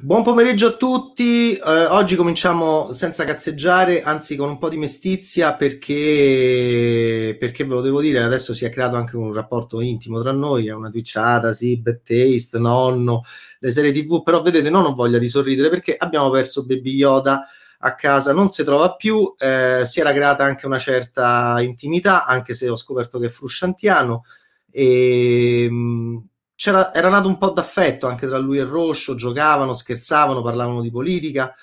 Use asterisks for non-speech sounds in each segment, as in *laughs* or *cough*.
Buon pomeriggio a tutti. Eh, oggi cominciamo senza cazzeggiare, anzi con un po' di mestizia perché, perché ve lo devo dire, adesso si è creato anche un rapporto intimo tra noi, è una twitchata, sì, bad taste, nonno, le serie tv, però vedete, non ho voglia di sorridere perché abbiamo perso Baby Yoda a casa, non si trova più, eh, si era creata anche una certa intimità, anche se ho scoperto che è frusciantiano e c'era, era nato un po' d'affetto anche tra lui e Roscio, giocavano, scherzavano, parlavano di politica,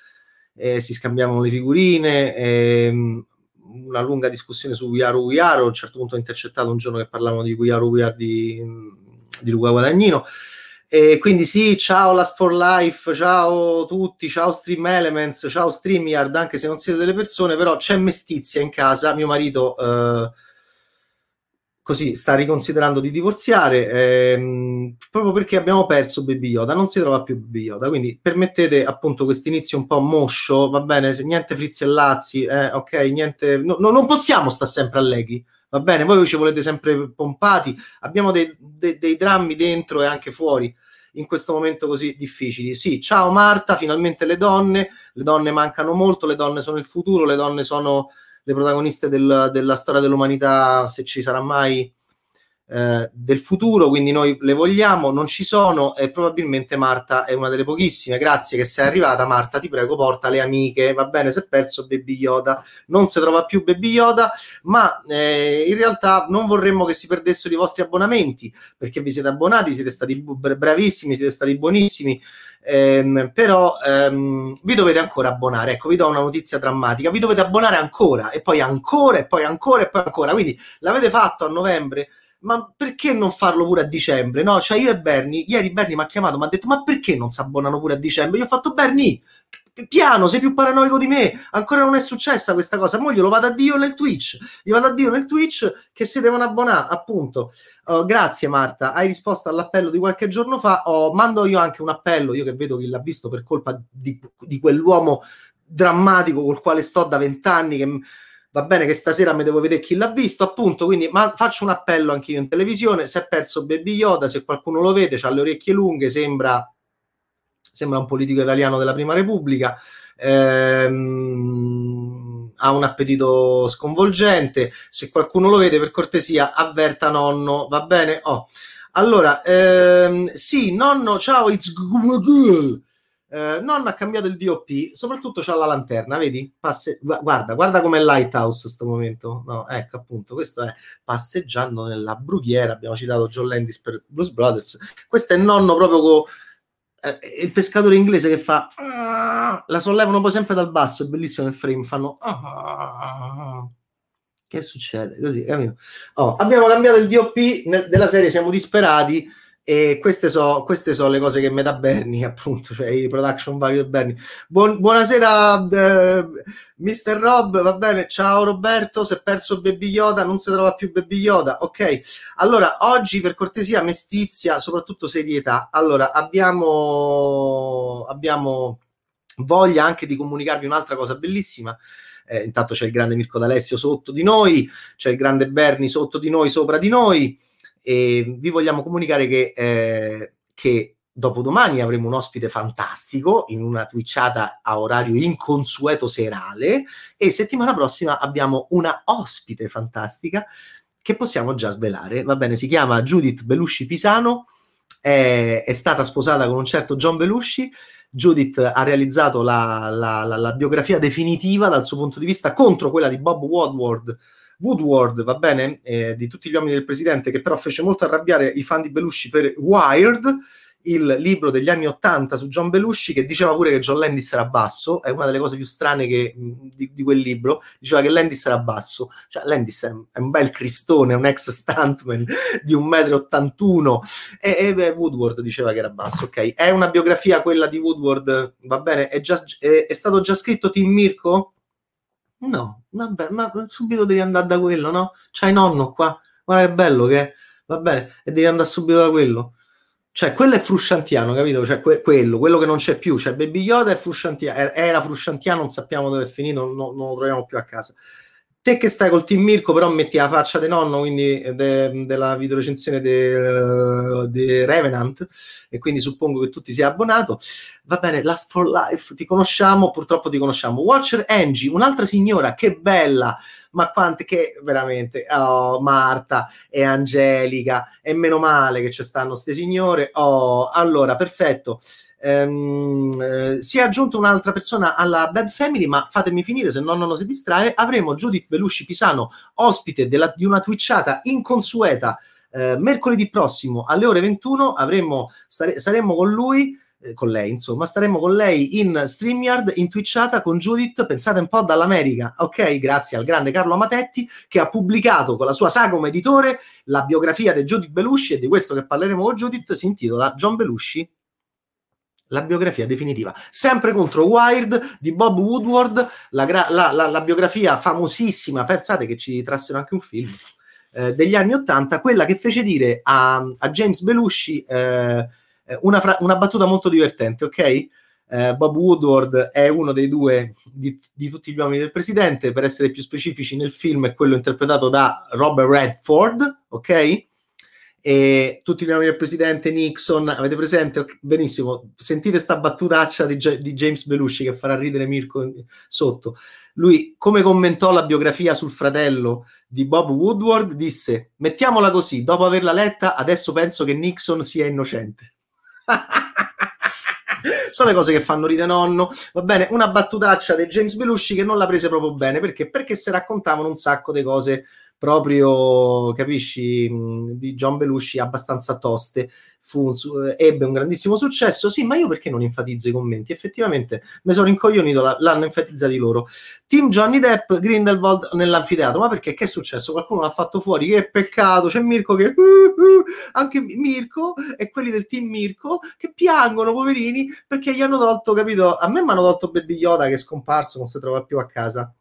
eh, si scambiavano le figurine, eh, una lunga discussione su We Are, a un certo punto ho intercettato un giorno che parlavano di We Are di, di Luca Guadagnino, e quindi sì, ciao Last for Life, ciao tutti, ciao Stream Elements, ciao StreamYard, anche se non siete delle persone, però c'è mestizia in casa, mio marito... Eh, così sta riconsiderando di divorziare ehm, proprio perché abbiamo perso Baby Yoda, non si trova più Baby Yoda, quindi permettete appunto questo inizio un po' moscio, va bene, se niente frizzi e lazzi, eh, ok, niente, no, no, non possiamo stare sempre allegri, va bene, voi ci volete sempre pompati, abbiamo dei, dei, dei drammi dentro e anche fuori in questo momento così difficili. Sì, ciao Marta, finalmente le donne, le donne mancano molto, le donne sono il futuro, le donne sono le protagoniste del, della storia dell'umanità, se ci sarà mai eh, del futuro, quindi noi le vogliamo, non ci sono e probabilmente Marta è una delle pochissime. Grazie che sei arrivata Marta, ti prego porta le amiche, va bene se è perso Baby Yoda, non si trova più Baby Yoda, ma eh, in realtà non vorremmo che si perdessero i vostri abbonamenti, perché vi siete abbonati, siete stati bravissimi, siete stati buonissimi. Ehm, però ehm, vi dovete ancora abbonare. Ecco, vi do una notizia drammatica: vi dovete abbonare ancora, e poi ancora, e poi ancora, e poi ancora. Quindi l'avete fatto a novembre, ma perché non farlo pure a dicembre? No, cioè io e Bernie, ieri Bernie mi ha chiamato, mi ha detto, ma perché non si abbonano pure a dicembre? Io ho fatto, Bernie, piano, sei più paranoico di me, ancora non è successa questa cosa, mo glielo vado a Dio nel Twitch, gli vado a Dio nel Twitch che si devono abbonare, appunto. Uh, grazie Marta, hai risposto all'appello di qualche giorno fa, oh, mando io anche un appello, io che vedo chi l'ha visto per colpa di, di quell'uomo drammatico col quale sto da vent'anni, che va bene che stasera mi devo vedere chi l'ha visto, appunto, quindi ma faccio un appello anche io in televisione, se è perso Baby Yoda, se qualcuno lo vede, ha le orecchie lunghe, sembra, sembra un politico italiano della Prima Repubblica, ehm, ha un appetito sconvolgente, se qualcuno lo vede per cortesia avverta nonno, va bene? Oh. Allora, ehm, sì, nonno, ciao, it's good. Eh, non ha cambiato il DOP, soprattutto c'ha la lanterna, vedi? Passe- guarda, guarda com'è Lighthouse sto momento. No, ecco appunto, questo è passeggiando nella brughiera. Abbiamo citato John Landis per Blues Brothers. Questo è il nonno proprio con eh, il pescatore inglese che fa la sollevano poi sempre dal basso, è bellissimo nel frame, fanno che succede? Così, oh, abbiamo cambiato il DOP della serie, siamo disperati e queste sono so le cose che mi dà Bernie, *laughs* appunto, cioè i production value di Bernie. Buon, buonasera, eh, Mr. Rob, va bene? Ciao Roberto, si è perso Baby Yoda, non si trova più Baby Yoda. Ok, allora oggi per cortesia, mestizia, soprattutto serietà. Allora, abbiamo, abbiamo voglia anche di comunicarvi un'altra cosa bellissima. Eh, intanto c'è il grande Mirko D'Alessio sotto di noi, c'è il grande Bernie sotto di noi, sopra di noi e vi vogliamo comunicare che, eh, che dopodomani avremo un ospite fantastico in una twitchata a orario inconsueto serale e settimana prossima abbiamo una ospite fantastica che possiamo già svelare. Va bene, si chiama Judith Belusci Pisano, è, è stata sposata con un certo John Belushi. Judith ha realizzato la, la, la, la biografia definitiva dal suo punto di vista contro quella di Bob Woodward Woodward, va bene, eh, di tutti gli uomini del presidente, che però fece molto arrabbiare i fan di Belushi per Wired, il libro degli anni Ottanta su John Belushi, che diceva pure che John Landis era basso, è una delle cose più strane che, di, di, quel libro, diceva che Landis era basso, cioè Landis è, è un bel cristone, un ex stuntman di 1,81 m, e, e Woodward diceva che era basso, ok? È una biografia quella di Woodward, va bene? È, già, è, è stato già scritto Tim Mirko? No, vabbè, ma subito devi andare da quello, no? C'hai nonno qua, guarda che bello che è, va bene, e devi andare subito da quello. Cioè, quello è frusciantiano, capito? Cioè, que- quello, quello che non c'è più, cioè Baby Yoda è frusciantiano, era frusciantiano, non sappiamo dove è finito, non, non lo troviamo più a casa. Te che stai col team Mirko, però metti la faccia di nonno, quindi de, della videorecensione di Revenant, e quindi suppongo che tu ti sia abbonato. Va bene, Last for Life, ti conosciamo, purtroppo ti conosciamo. Watcher Angie, un'altra signora, che bella, ma quante che veramente, oh, Marta e Angelica, e meno male che ci stanno queste signore. Oh, allora, perfetto ehm, eh, si è aggiunta un'altra persona alla Bad Family, ma fatemi finire, se no non si distrae. Avremo Judith Belushi Pisano, ospite della, di una twitchata inconsueta. Eh, mercoledì prossimo alle ore 21 avremo, stare, saremo con lui eh, con lei, insomma, staremo con lei in StreamYard, in Twitchata con Judith, pensate un po' dall'America, ok? Grazie al grande Carlo Amatetti che ha pubblicato con la sua sagoma editore la biografia di Judith Belushi e di questo che parleremo con Judith si intitola John Belushi la biografia definitiva, sempre contro Wired di Bob Woodward, la, gra- la, la, la biografia famosissima, pensate che ci trassero anche un film, eh, degli anni Ottanta, quella che fece dire a, a James Belushi eh, una, fra- una, battuta molto divertente, ok? Eh, Bob Woodward è uno dei due di, di, tutti gli uomini del presidente, per essere più specifici nel film è quello interpretato da Robert Redford, ok? E tutti gli nomi del presidente Nixon, avete presente? Benissimo, sentite sta battutaccia di, di, James Belushi che farà ridere Mirko sotto. Lui, come commentò la biografia sul fratello di Bob Woodward, disse, mettiamola così, dopo averla letta, adesso penso che Nixon sia innocente. *laughs* sono le cose che fanno ridere nonno. Va bene, una battutaccia di James Belushi che non la prese proprio bene perché? Perché si raccontavano un sacco di cose proprio, capisci, di John Belushi abbastanza toste. Fu, ebbe un grandissimo successo. Sì, ma io perché non enfatizzo i commenti? Effettivamente mi sono incoglionito, l'hanno enfatizzati loro. Team Johnny Depp, Grindelwald nell'anfiteatro. Ma perché? Che è successo? Qualcuno l'ha fatto fuori? Che peccato! C'è Mirko che... *laughs* Anche Mirko e quelli del team Mirko che piangono, poverini, perché gli hanno tolto, capito? A me mi hanno tolto Baby Yoda che è scomparso, non si trova più a casa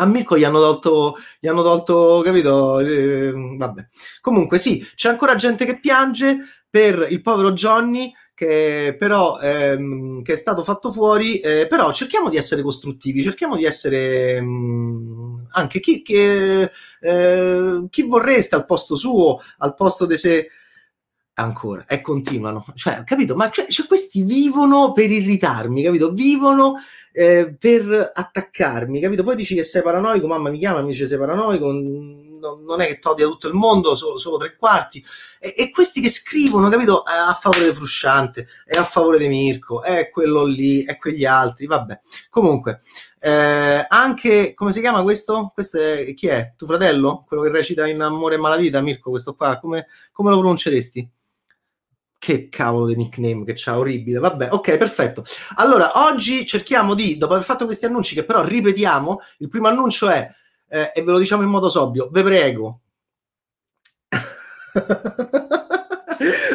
a Mirko gli hanno tolto, gli hanno tolto capito? Eh, vabbè. Comunque sì, c'è ancora gente che piange per il povero Johnny che però ehm, che è stato fatto fuori, eh, però cerchiamo di essere costruttivi, cerchiamo di essere mh, mm, anche chi, che, eh, chi vorreste al posto suo, al posto di se ancora e continuano, cioè, capito? Ma cioè, cioè, questi vivono per irritarmi, capito? Vivono eh, per attaccarmi, capito? Poi dici che sei paranoico, mamma mi chiama, mi dice sei paranoico, non, è che ti odia tutto il mondo, solo, solo tre quarti. E, e, questi che scrivono, capito? A favore di Frusciante, è a favore di Mirko, è quello lì, è quegli altri, vabbè. Comunque, eh, anche, come si chiama questo? Questo è, chi è? Tuo fratello? Quello che recita in Amore e Malavita, Mirko, questo qua, come, come lo pronunceresti? Che cavolo di nickname che c'ha, orribile. Vabbè, ok, perfetto. Allora, oggi cerchiamo di, dopo aver fatto questi annunci, che però ripetiamo, il primo annuncio è, eh, e ve lo diciamo in modo sobrio, ve prego. *laughs*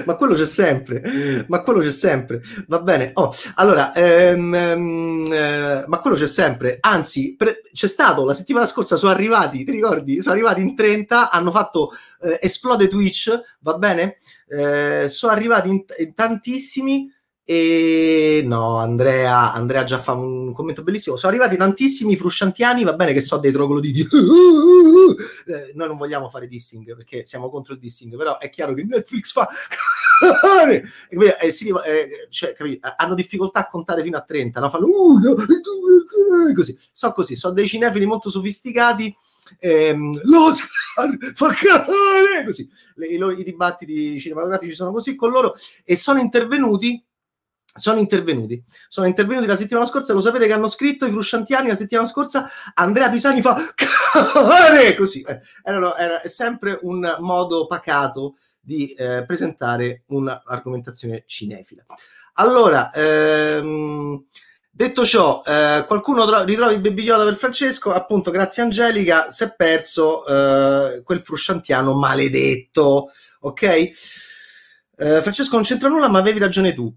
ma quello c'è sempre, ma quello c'è sempre, va bene. Oh, allora, ehm, ehm, eh, ma quello c'è sempre, anzi, pre- c'è stato la settimana scorsa, sono arrivati, ti ricordi? Sono arrivati in 30, hanno fatto eh, esplode Twitch, va bene? Eh, sono arrivati in, in tantissimi e no, Andrea, Andrea già fa un commento bellissimo. Sono arrivati tantissimi frusciantiani, va bene che so dei trogloditi. *laughs* eh, noi non vogliamo fare dissing perché siamo contro il dissing, però è chiaro che Netflix fa eh, sì, eh, cioè, hanno difficoltà a contare fino a 30, no? fanno due, così. So così, sono dei cinefili molto sofisticati. Ehm, L'Oscar *laughs* fa cagare così. Le, i, i dibattiti cinematografici sono così con loro e sono intervenuti sono intervenuti. Sono intervenuti la settimana scorsa, lo sapete che hanno scritto i frusciantiani la settimana scorsa, Andrea Pisani fa cane! *laughs* Così, eh, era, era sempre un modo pacato di eh, presentare un'argomentazione cinefila. Allora, ehm, detto ciò, eh, qualcuno tro- ritrovi il Yoda per Francesco, appunto, grazie Angelica, si è perso eh, quel frusciantiano maledetto, ok? Eh, Francesco non c'entra nulla, ma avevi ragione tu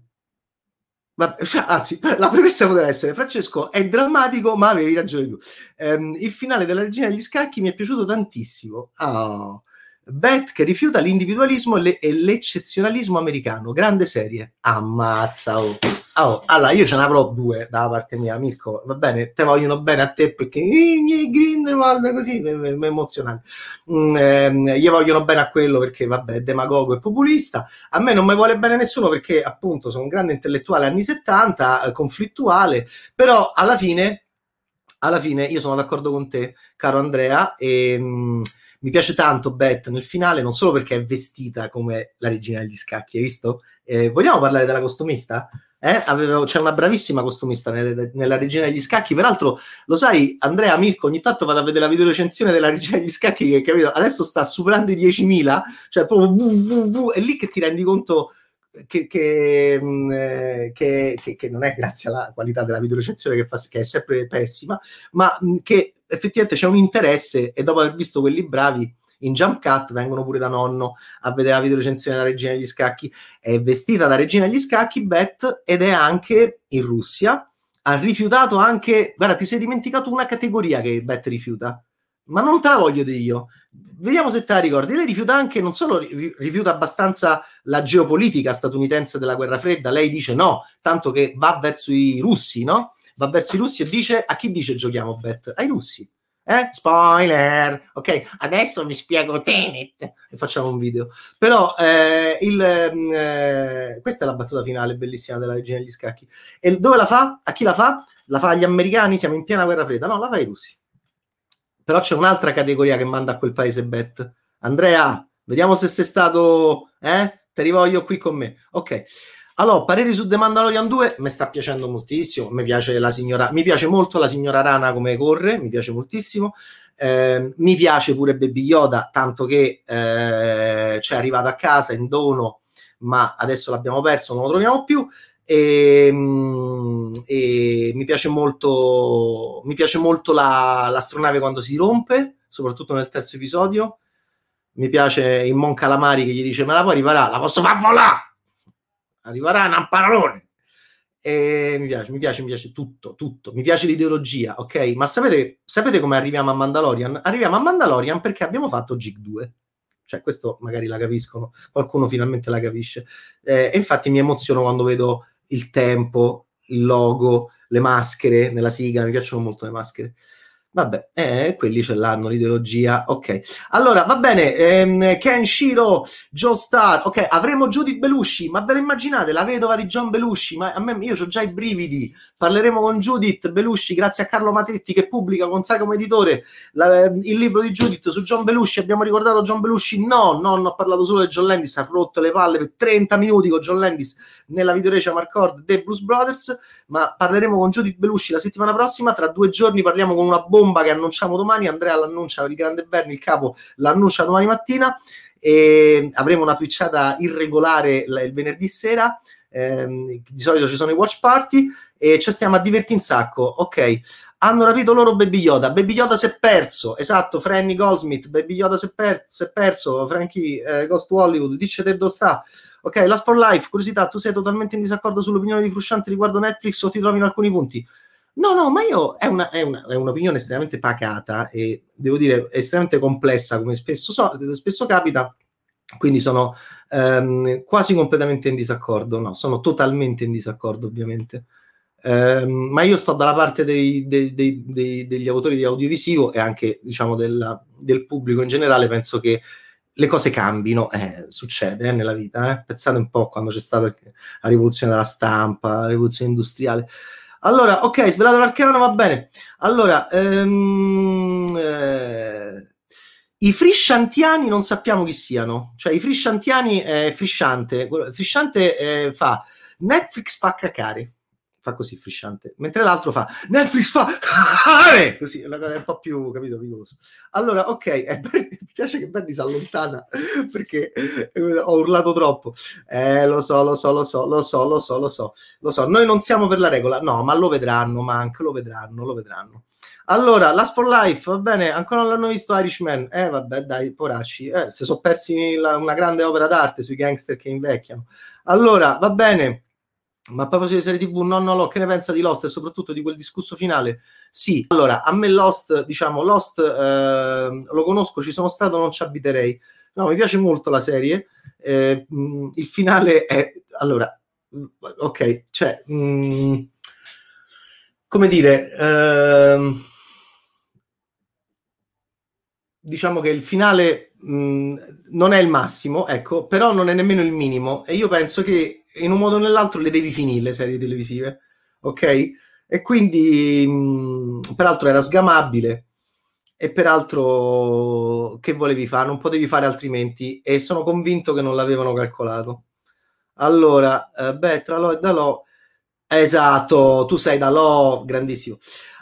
ma, *laughs* anzi, la premessa poteva essere Francesco è drammatico, ma avevi ragione tu. Um, il finale della regina degli scacchi mi è piaciuto tantissimo. Oh. Beth che rifiuta l'individualismo e, le- e, l'eccezionalismo americano. Grande serie. Ammazza, oh. Oh, allora, io ce ne avrò due dalla parte mia, Mirko. Va bene, te vogliono bene a te perché i miei Grindelwald così mi emozionante. Mm, eh, gli vogliono bene a quello perché, vabbè, è demagogo e populista. A me non mi vuole bene nessuno perché, appunto, sono un grande intellettuale anni 70, eh, conflittuale, però alla fine, alla fine, io sono d'accordo con te, caro Andrea, e. Mm, mi piace tanto Beth nel finale, non solo perché è vestita come la regina degli scacchi, hai visto? Eh, vogliamo parlare della costumista? Eh? Avevo, c'è una bravissima costumista nel, nella Regina degli Scacchi. Peraltro, lo sai, Andrea Mirko, ogni tanto vado a vedere la videorecensione della Regina degli Scacchi, che capito, adesso sta superando i 10.000, cioè proprio www, è lì che ti rendi conto che, che, mm, eh, che, che, non è grazie alla qualità della videorecensione che, fa, che è sempre pessima, ma mm, che effettivamente c'è un interesse e dopo aver visto quelli bravi in Jump Cut vengono pure da nonno a vedere la videorecensione della regina degli scacchi. È vestita da regina degli scacchi, Beth, ed è anche in Russia. Ha rifiutato anche, guarda, ti sei dimenticato una categoria che Beth rifiuta, ma non te la voglio dire io. Vediamo se te la ricordi. Lei rifiuta anche, non solo rifiuta abbastanza la geopolitica statunitense della guerra fredda, lei dice no, tanto che va verso i russi, no? Va verso i russi e dice a chi dice giochiamo Beth? Ai russi eh? Spoiler! Ok, adesso vi spiego Tenet e facciamo un video. Però eh, il, eh, questa è la battuta finale bellissima della regina degli scacchi. E dove la fa? A chi la fa? La fa agli americani? Siamo in piena guerra fredda? No, la fa ai russi. Però c'è un'altra categoria che manda a quel paese Bet. Andrea, vediamo se sei stato... Eh? Te rivoglio qui con me. Ok. Allora, pareri su The Mandalorian 2 mi sta piacendo moltissimo, mi piace la signora, mi piace molto la signora Rana come corre, mi piace moltissimo. Eh, mi piace pure Baby Yoda, tanto che eh, c'è arrivato a casa in dono, ma adesso l'abbiamo perso, non lo troviamo più. E, mm, e mi piace molto, mi piace molto la, l'astronave quando si rompe, soprattutto nel terzo episodio. Mi piace il Mon Calamari che gli dice: Me la puoi riparare? La posso far volare? Arriverà parolone. E mi piace, mi piace, mi piace tutto, tutto. Mi piace l'ideologia, ok? Ma sapete, sapete come arriviamo a Mandalorian? Arriviamo a Mandalorian perché abbiamo fatto Gig 2. Cioè, questo magari la capiscono, qualcuno finalmente la capisce. Eh, e infatti mi emoziono quando vedo il tempo, il logo, le maschere nella sigla, mi piacciono molto le maschere. Vabbè, eh, quelli ce l'hanno l'ideologia. Ok, allora va bene. Ehm, Ken Shiro, Joe Star. Ok, avremo Judith Belushi. Ma ve lo immaginate la vedova di John Belushi? Ma a me io ho già i brividi. Parleremo con Judith Belushi, grazie a Carlo Matetti che pubblica con Sai come editore la, il libro di Judith su John Belushi. Abbiamo ricordato John Belushi? No, no, ho parlato solo di John Landis. Ha rotto le palle per 30 minuti con John Landis nella videorecia Marcord dei Blues Brothers. Ma parleremo con Judith Belushi la settimana prossima. Tra due giorni parliamo con una bomba bomba che annunciamo domani. Andrea l'annuncia, il grande Berni, il capo, l'annuncia domani mattina. E avremo una twitchata irregolare il venerdì sera. Eh, di solito ci sono i watch party e ci stiamo a divertire un sacco. Ok, hanno rapito loro Baby Yoda. Baby Yoda si è perso. Esatto, Franny Goldsmith. Baby Yoda si è, per- si è perso. Frankie eh, Ghost Hollywood, dice te dove sta. Ok, Last for Life, curiosità, tu sei totalmente in disaccordo sull'opinione di Frusciante riguardo Netflix o ti trovi in alcuni punti? No, no, ma io è, una, è, una, è, un'opinione estremamente pacata e devo dire estremamente complessa, come spesso, so, spesso capita. Quindi sono ehm, quasi completamente in disaccordo. No, sono totalmente in disaccordo, ovviamente. Um, ma io sto dalla parte dei, dei, dei, degli autori di audiovisivo e anche diciamo della, del pubblico in generale. Penso che le cose cambino, eh, succede eh, nella vita. Eh. Pensate un po' quando c'è stata la rivoluzione della stampa, la rivoluzione industriale. Allora, ok, svelato l'arcano va bene. Allora, ehm, eh, i frisciantiani non sappiamo chi siano. Cioè, i frisciantiani, eh, frisciante, frisciante eh, fa Netflix fa cacare fa così frisciante, mentre l'altro fa Netflix fa così, è una cosa un po' più, capito, vigoroso. Allora, ok, *laughs* eh, mi piace che Benny si allontana *laughs* perché eh, ho urlato troppo. Eh, lo so, lo so, lo so, lo so, lo so, lo so, lo so. Noi non siamo per la regola, no, ma lo vedranno, ma anche lo vedranno, lo vedranno. Allora, Last for Life, va bene, ancora non l'hanno visto Irishman. Eh, vabbè, dai, poracci. Eh, si sono persi la, una grande opera d'arte sui gangster che invecchiano. Allora, va bene ma a proposito di serie TV, no, no, no, che ne pensa di Lost e soprattutto di quel discusso finale? Sì, allora, a me Lost, diciamo, Lost eh, lo conosco, ci sono stato, non ci abiterei. No, mi piace molto la serie. Eh, il finale è... Allora, ok, cioè, mh, come dire, ehm, diciamo che il finale mh, non è il massimo, ecco, però non è nemmeno il minimo e io penso che in un modo o nell'altro le devi finire le serie televisive, ok? E quindi, mh, peraltro era sgamabile e peraltro che volevi fare? Non potevi fare altrimenti e sono convinto che non l'avevano calcolato. Allora, eh, beh, tra lo e da lo, esatto, tu sei da lo, grandissimo.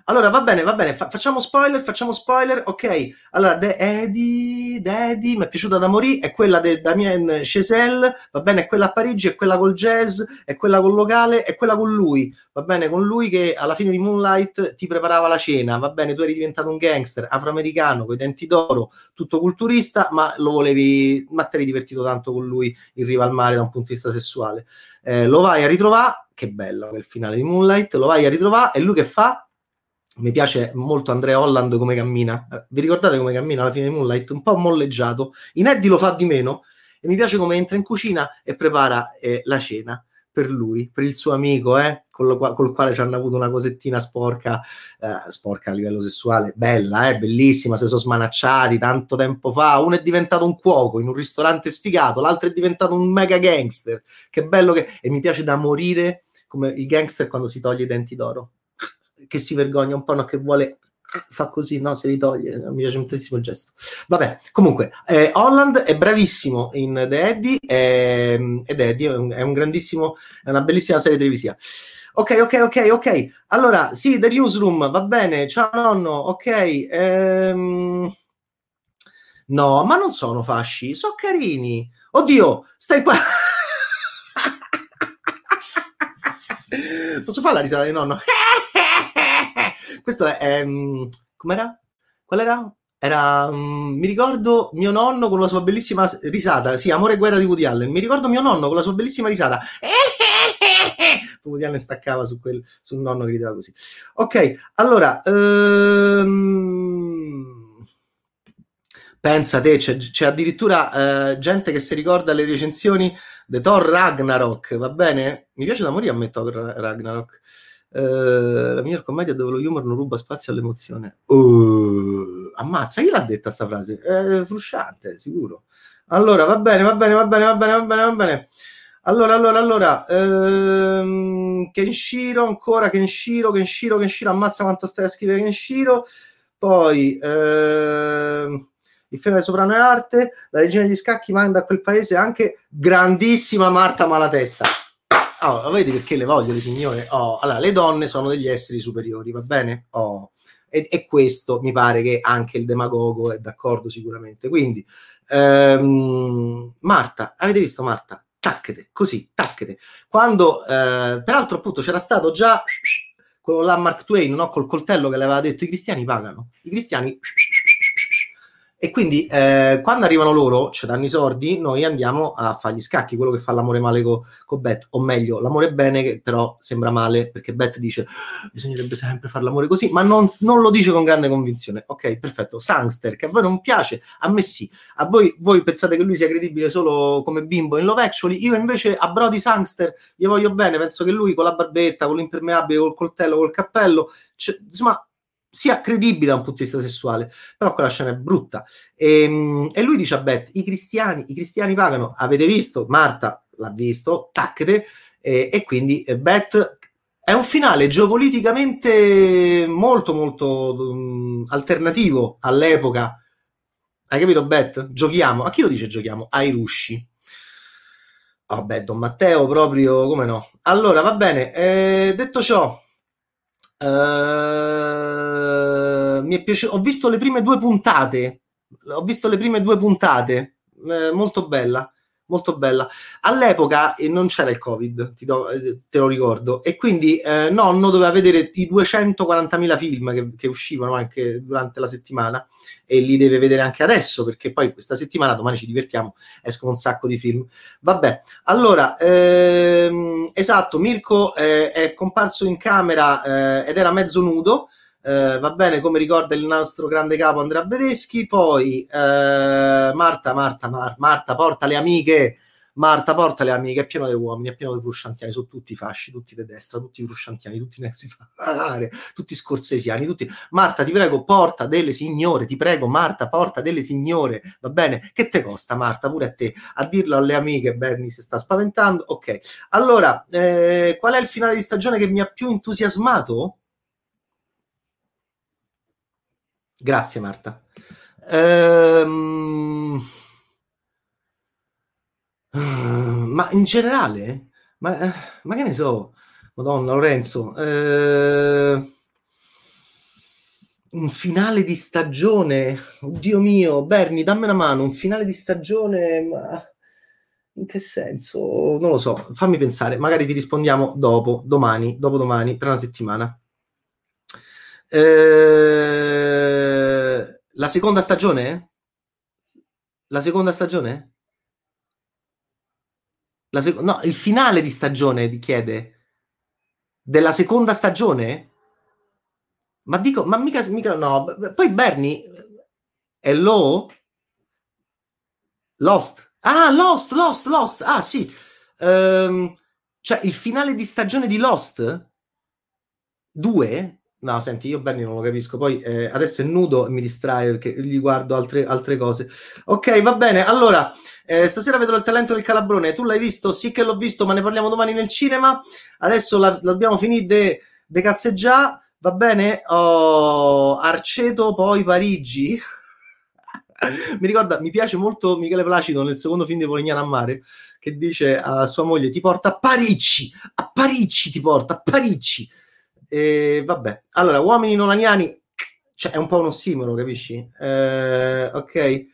Allora, va bene, va bene, fa- facciamo spoiler, facciamo spoiler, ok. Allora, The Eddie, The Eddie, mi è piaciuta da morì, è quella di Damien Chesel, va bene, è quella a Parigi, è quella col jazz, è quella col locale, è quella con lui, va bene, con lui che alla fine di Moonlight ti preparava la cena, va bene, tu eri diventato un gangster afroamericano, con i denti d'oro, tutto culturista, ma lo volevi, ma te eri divertito tanto con lui in riva al mare da un punto di vista sessuale. Eh, lo vai a ritrovare, che bello quel finale di Moonlight, lo vai a ritrovare e lui che fa? Mi piace molto Andrea Holland come cammina. Eh, vi ricordate come cammina alla fine di Moonlight? Un po' molleggiato. In Eddie lo fa di meno e mi piace come entra in cucina e prepara eh, la cena per lui, per il suo amico, eh, con lo, col quale ci hanno avuto una cosettina sporca, eh, sporca a livello sessuale, bella, eh, bellissima, se sono smanacciati tanto tempo fa. Uno è diventato un cuoco in un ristorante sfigato, l'altro è diventato un mega gangster. Che bello che... E mi piace da morire come il gangster quando si toglie i denti d'oro che si vergogna un po', no? che vuole fa così, no? Se li toglie, mi piace moltissimo il gesto. Vabbè, comunque, eh, Holland è bravissimo in The Eddie eh, ed Eddie è un, è un, grandissimo, è una bellissima serie televisiva. Ok, ok, ok, ok. Allora, sì, The Newsroom, va bene. Ciao nonno, ok. Ehm... No, ma non sono fasci, sono carini. Oddio, stai qua. *laughs* Posso fare la risata di nonno? Questo è... Um, com'era? Qual era? Era, um, mi ricordo mio nonno con la sua bellissima risata. Sì, Amore e guerra di Woody Allen. Mi ricordo mio nonno con la sua bellissima risata. *laughs* Woody Allen staccava su quel, sul nonno che rideva così. Ok, allora. Um, pensa te, c'è, c'è addirittura uh, gente che si ricorda le recensioni di Thor Ragnarok, va bene? Mi piace da morire a me Thor Ragnarok. Eh, la miglior commedia dove lo humor non ruba spazio all'emozione. Uh, ammazza, chi l'ha detta sta frase? È frusciante, sicuro. Allora, va bene, va bene, va bene, va bene, va bene, va bene. Allora, allora, allora, ehm, Kenshiro ancora, Kenshiro, Kenshiro, Kenshiro, ammazza quanto stai a scrivere Kenshiro. Poi, ehm, il film Soprano è arte, la regina degli scacchi manda a quel paese anche grandissima Marta Malatesta. Oh, vedi perché le voglio le signore? Oh, allora, le donne sono degli esseri superiori, va bene? Oh. E, e, questo mi pare che anche il demagogo è d'accordo sicuramente. Quindi, ehm, Marta, avete visto Marta? Tacchete, così, tacchete. Quando, eh, peraltro appunto c'era stato già quello là Mark Twain, no? Col coltello che le aveva detto i cristiani pagano. I cristiani e quindi eh, quando arrivano loro, ci danno i sordi, noi andiamo a fare gli scacchi, quello che fa l'amore male con co Beth, o meglio, l'amore bene che però sembra male perché Beth dice bisognerebbe sempre fare l'amore così, ma non, non, lo dice con grande convinzione. Ok, perfetto. Sangster, che a voi non piace, a me sì. A voi, voi pensate che lui sia credibile solo come bimbo in Love Actually, io invece a Brody Sangster gli voglio bene, penso che lui con la barbetta, con l'impermeabile, col coltello, col cappello, cioè, insomma sia credibile da un punto di vista sessuale, però quella scena è brutta. E, ehm, e lui dice a Beth, i cristiani, i cristiani pagano, avete visto? Marta l'ha visto, tacchete, e, e quindi eh, Beth è un finale geopoliticamente molto molto um, alternativo all'epoca. Hai capito, Beth? Giochiamo. A chi lo dice giochiamo? Ai rusci. Vabbè, oh, Don Matteo proprio, come no? Allora, va bene. Eh, detto ciò, Uh, mi è piaciuto. Ho visto le prime due puntate. Ho visto le prime due puntate. Uh, molto bella molto bella. All'epoca eh, non c'era il Covid, do, eh, te lo ricordo, e quindi eh, nonno doveva vedere i 240.000 film che, che, uscivano anche durante la settimana e li deve vedere anche adesso, perché poi questa settimana, domani ci divertiamo, escono un sacco di film. Vabbè, allora, ehm, esatto, Mirko eh, è comparso in camera eh, ed era mezzo nudo, eh, va bene come ricorda il nostro grande capo Andrea Bedeschi, poi eh, Marta, Marta, Mar- Marta porta le amiche, Marta, porta le amiche, è pieno di uomini, è pieno di frusciantiani, sono tutti fasci, tutti di destra, tutti frusciantiani, tutti neofare, tutti scorsesiani, tutti... Marta, ti prego, porta delle signore, ti prego, Marta, porta delle signore, va bene? Che te costa, Marta, pure a te? A dirlo alle amiche, Bernie si sta spaventando, ok. Allora, eh, qual è il finale di stagione che mi ha più entusiasmato? Grazie, Marta. Ehm ma in generale? Ma, ma, che ne so, Madonna Lorenzo, eh, un finale di stagione, oddio mio, Berni, dammi una mano, un finale di stagione, ma in che senso? Non lo so, fammi pensare, magari ti rispondiamo dopo, domani, dopodomani, tra una settimana. Eh, la seconda stagione? La seconda stagione? sec- no, il finale di stagione ti chiede della seconda stagione? Ma dico, ma mica, mica no. Poi Bernie è Low? Lost. Ah, Lost, Lost, Lost. Ah, sì. Um, cioè, il finale di stagione di Lost? Due? No, senti, io Bernie non lo capisco. Poi eh, adesso è nudo e mi distrae perché gli guardo altre, altre cose. Ok, va bene. Allora, eh, stasera vedrò il talento del Calabrone. Tu l'hai visto? Sì che l'ho visto, ma ne parliamo domani nel cinema. Adesso la, l'abbiamo finito de, de cazzeggià. Va bene? Oh, Arceto, poi Parigi. *laughs* mi ricorda, mi piace molto Michele Placido nel secondo film di Polignano a Mare che dice a sua moglie ti porta a Parigi, a Parigi ti porta, a Parigi. E vabbè, allora, uomini nolaniani, cioè è un po' un ossimoro, capisci? Eh, ok.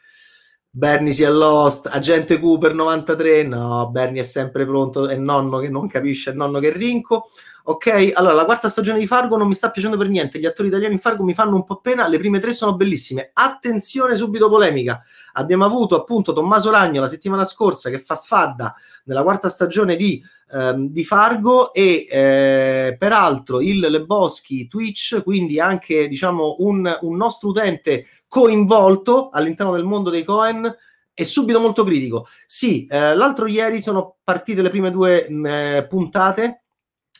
Bernie si è lost, agente Cooper 93, no, Bernie è sempre pronto, è nonno che non capisce, è nonno che rinco. Ok, allora la quarta stagione di Fargo non mi sta piacendo per niente, gli attori italiani in Fargo mi fanno un po' pena, le prime tre sono bellissime. Attenzione, subito polemica. Abbiamo avuto appunto Tommaso Ragno la settimana scorsa che fa fadda nella quarta stagione di, ehm, di Fargo e eh, peraltro il Leboschi Twitch, quindi anche diciamo un, un nostro utente coinvolto all'interno del mondo dei Cohen è subito molto critico. Sì, eh, l'altro ieri sono partite le prime due mh, eh, puntate.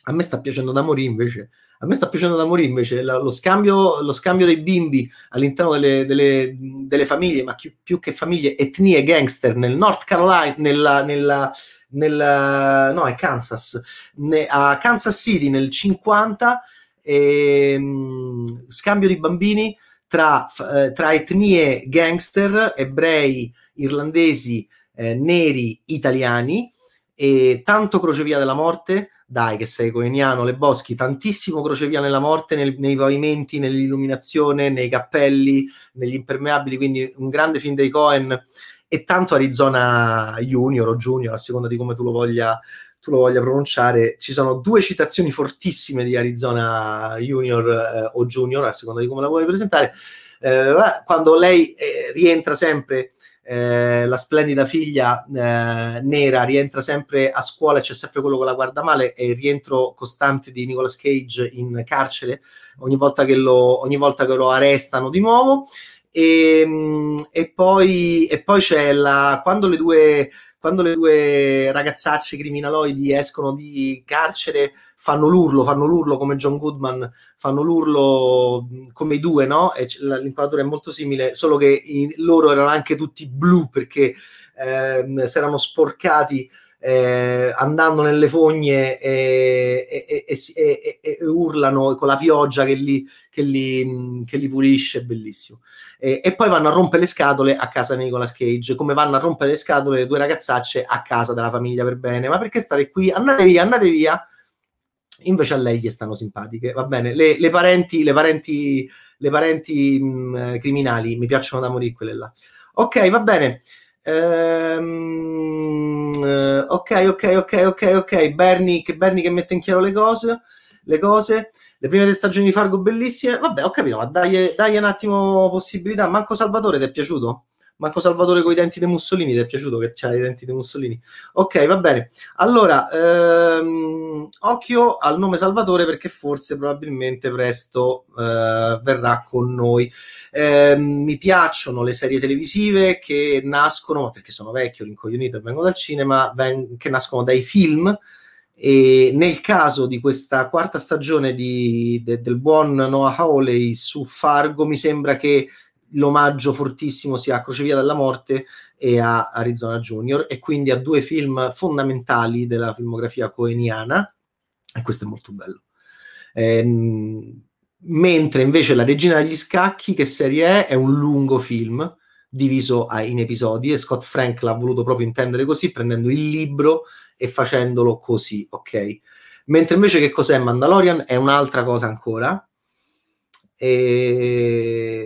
A me sta piacendo da morire invece. A me sta piacendo da morire invece la, lo, scambio, lo, scambio, dei bimbi all'interno delle, delle, delle famiglie, ma più, più, che famiglie, etnie gangster nel North Carolina, nella, nella, nella no, è Kansas, ne, a Kansas City nel 50, e, mh, scambio di bambini tra, eh, tra etnie gangster, ebrei, irlandesi, eh, neri, italiani e tanto crocevia della morte, dai che sei coeniano, le boschi, tantissimo crocevia nella morte nel, nei pavimenti, nell'illuminazione, nei cappelli, negli impermeabili, quindi un grande film dei Cohen e tanto Arizona Junior o Junior, a seconda di come tu lo voglia tu lo voglia pronunciare, ci sono due citazioni fortissime di Arizona Junior eh, o Junior, a seconda di come la vuoi presentare, eh, quando lei eh, rientra sempre, eh, la splendida figlia eh, nera rientra sempre a scuola c'è sempre quello che la guarda male, e il rientro costante di Nicolas Cage in carcere ogni volta che lo, volta che lo arrestano di nuovo. E, ehm, e, poi, e poi c'è la quando le due quando le due ragazzacce criminaloidi escono di carcere fanno l'urlo, fanno l'urlo come John Goodman, fanno l'urlo come i due, no? E l'inquadratura è molto simile, solo che i, loro erano anche tutti blu perché eh, si erano sporcati eh, andando nelle fogne e, e, e, e, urlano con la pioggia che li, che li, che li pulisce, bellissimo. E, poi vanno a rompere le scatole a casa di Nicolas Cage, come vanno a rompere le scatole le due ragazzacce a casa della famiglia per bene. Ma perché state qui? Andate via, andate via. Invece a lei gli stanno simpatiche, va bene. Le, le parenti, le parenti, le parenti mh, criminali mi piacciono da morire quelle là. Ok, va bene. Ehm, eh, ok, ok, ok, ok, ok. Bernie che, Bernie che mette in chiaro le cose, le cose. Le prime tre stagioni di Fargo bellissime. Vabbè, ho capito, ma dai, dai un attimo possibilità. Manco Salvatore ti è piaciuto? Manco Salvatore con i denti di Mussolini, ti è piaciuto che c'ha i denti di Mussolini? Ok, va bene. Allora, ehm, occhio al nome Salvatore perché forse probabilmente presto eh, verrà con noi. Eh, mi piacciono le serie televisive che nascono, perché sono vecchio, rincoglionito e vengo dal cinema, ven- che nascono dai film e nel caso di questa quarta stagione di, de, del buon Noah Hawley su Fargo mi sembra che l'omaggio fortissimo sia a Crocevia della Morte e a Arizona Junior e quindi a due film fondamentali della filmografia coeniana e questo è molto bello ehm, mentre invece La Regina degli Scacchi che serie è? È un lungo film diviso in episodi e Scott Frank l'ha voluto proprio intendere così prendendo il libro e facendolo così, ok? Mentre invece che cos'è Mandalorian è un'altra cosa ancora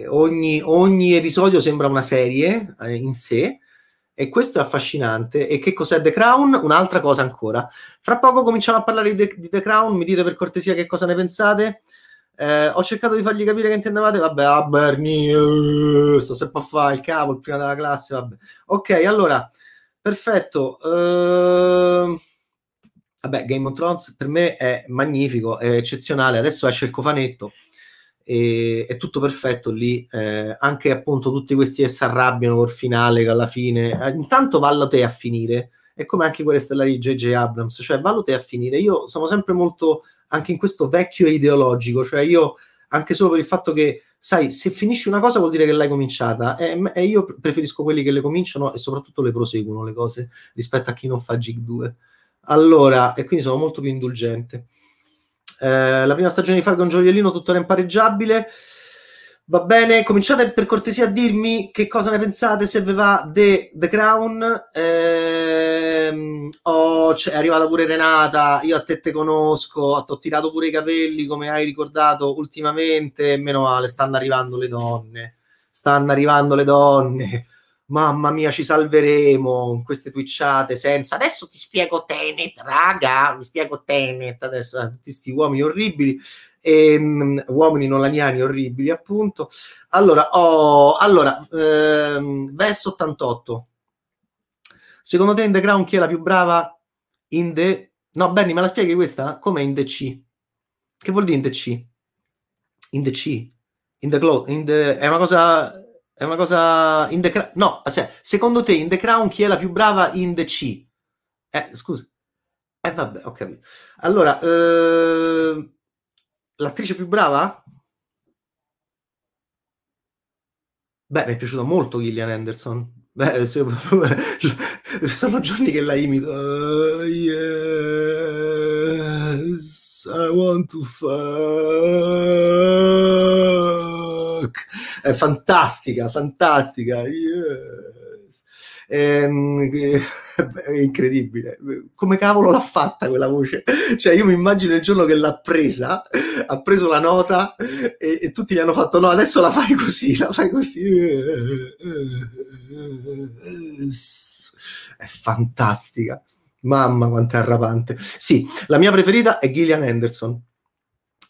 ogni, ogni episodio sembra una serie eh, in sé e questo è affascinante. E che cos'è The Crown? Un'altra cosa ancora. Fra poco cominciamo a parlare di The, di The Crown, mi dite per cortesia che cosa ne pensate. Eh, ho cercato di fargli capire che intendevate. Vabbè, ah, Bernie, sto sempre a fare il capo, il prima della classe. Vabbè. Ok, allora, perfetto. Uh, vabbè, Game of Thrones per me è magnifico, è eccezionale. Adesso esce il cofanetto e è tutto perfetto lì, eh, anche appunto tutti questi che si arrabbiano col finale che alla fine, eh, intanto valutate a finire, è come anche quelle stellari di J.J. Abrams, cioè valutate a finire, io sono sempre molto anche in questo vecchio ideologico, cioè io anche solo per il fatto che sai, se finisci una cosa vuol dire che l'hai cominciata e, e, io preferisco quelli che le cominciano e soprattutto le proseguono le cose rispetto a chi non fa Gig 2. Allora, e quindi sono molto più indulgente. Eh, la prima stagione di Fargo è un gioiellino tuttora impareggiabile. Va bene, cominciate per cortesia a dirmi che cosa ne pensate se vi va The, The Crown. Ehm, oh, è arrivata pure Renata, io a te te conosco, ti ho tirato pure i capelli come hai ricordato ultimamente, meno male, stanno arrivando le donne, stanno arrivando le donne mamma mia, ci salveremo in queste twitchate senza. Adesso ti spiego Tenet, raga, vi spiego Tenet adesso, tutti questi uomini orribili, e, um, uomini nolaniani orribili, appunto. Allora, oh, allora ehm, VES 88. Secondo te in The Crown chi è la più brava in The... No, Benny, me la spieghi questa? Come in The C? Che vuol dire in The C? In The C? In The Glow? The... È una cosa è una cosa in The Crown. No, secondo te in The Crown chi è la più brava in The C? Eh, scusa. Eh, vabbè, ho capito. Allora, eh, l'attrice più brava? Beh, mi è piaciuto molto Gillian Anderson. Beh, *laughs* se, sono giorni che la imito. Uh, yes, I want to fuck è fantastica, fantastica. Yes. Ehm, *laughs* è incredibile. Come cavolo l'ha fatta quella voce? Cioè, io mi immagino il giorno che l'ha presa, ha preso la nota e, e tutti gli hanno fatto: No, adesso la fai così, la fai così. È fantastica. Mamma quanto è arrapante. Sì, la mia preferita è Gillian Anderson.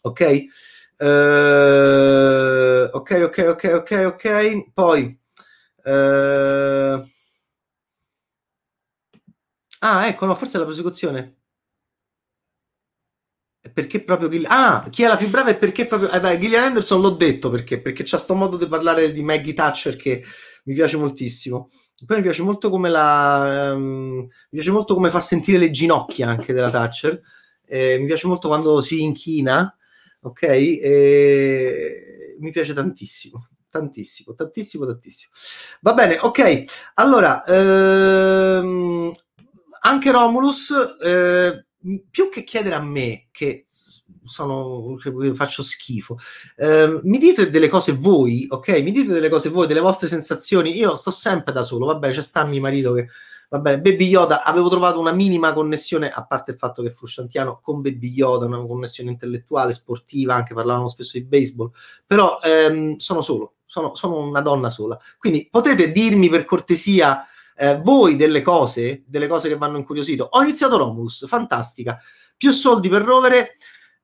Ok? Uh, ok, ok, ok, ok, ok. Poi... Uh... Ah, ecco, no, forse è la prosecuzione. Perché proprio Gillian... Ah, chi è la più brava e perché proprio... Eh beh, Gillian Anderson l'ho detto perché, perché c'ha sto modo di parlare di Maggie Thatcher che mi piace moltissimo. Poi mi piace molto come la... Um, mi piace molto come fa sentire le ginocchia anche della Thatcher. Eh, mi piace molto quando si inchina ok? E mi piace tantissimo, tantissimo, tantissimo, tantissimo. Va bene, ok. Allora, ehm, anche Romulus, eh, più che chiedere a me, che sono, che faccio schifo, eh, mi dite delle cose voi, ok? Mi dite delle cose voi, delle vostre sensazioni. Io sto sempre da solo, vabbè, c'è sta mio marito che Va bene, Baby Yoda, avevo trovato una minima connessione, a parte il fatto che fu Shantiano, con Baby Yoda, una connessione intellettuale, sportiva, anche parlavamo spesso di baseball, però ehm, sono solo, sono, sono, una donna sola. Quindi potete dirmi per cortesia eh, voi delle cose, delle cose che vanno incuriosito. Ho iniziato Romulus, fantastica. Più soldi per rovere,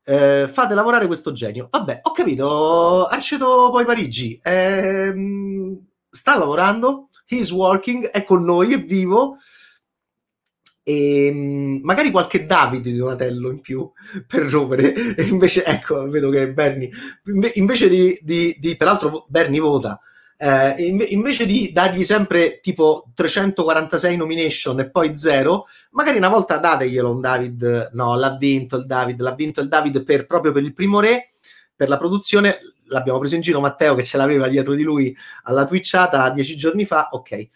eh, fate lavorare questo genio. Vabbè, ho capito, Arceto poi Parigi. Ehm, sta lavorando he's working, è con noi, è vivo. E ehm, magari qualche Davide di Donatello in più *laughs* per rompere. E invece, ecco, vedo che Bernie, invece di, di, di peraltro, Bernie vota. Eh, invece di dargli sempre tipo 346 nomination e poi zero, magari una volta dateglielo un David. No, l'ha vinto il David, l'ha vinto il David per, proprio per il primo re, per la produzione l'abbiamo preso in giro Matteo che ce l'aveva dietro di lui alla twitchata dieci giorni fa, ok.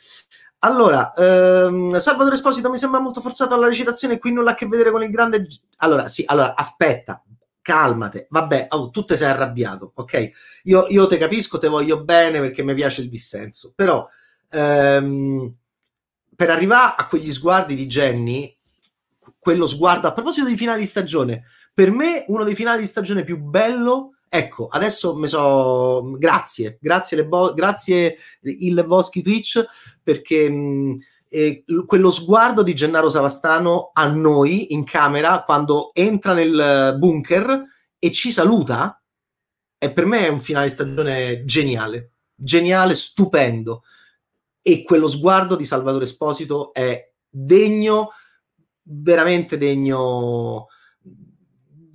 Allora, ehm, Salvatore Esposito mi sembra molto forzato alla recitazione, qui nulla a che vedere con il grande... Allora, sì, allora, aspetta, calmate, vabbè, oh, tu te sei arrabbiato, ok? Io, io te capisco, te voglio bene perché mi piace il dissenso, però ehm, per arrivare a quegli sguardi di Jenny, quello sguardo, a proposito di finali di stagione, per me uno dei finali di stagione più bello Ecco, adesso mi so. Grazie, grazie, Bo- grazie il Boschi Twitch perché mh, eh, quello sguardo di Gennaro Savastano a noi in camera quando entra nel bunker e ci saluta, e per me è un finale stagione geniale, geniale, stupendo. E quello sguardo di Salvatore Esposito è degno, veramente degno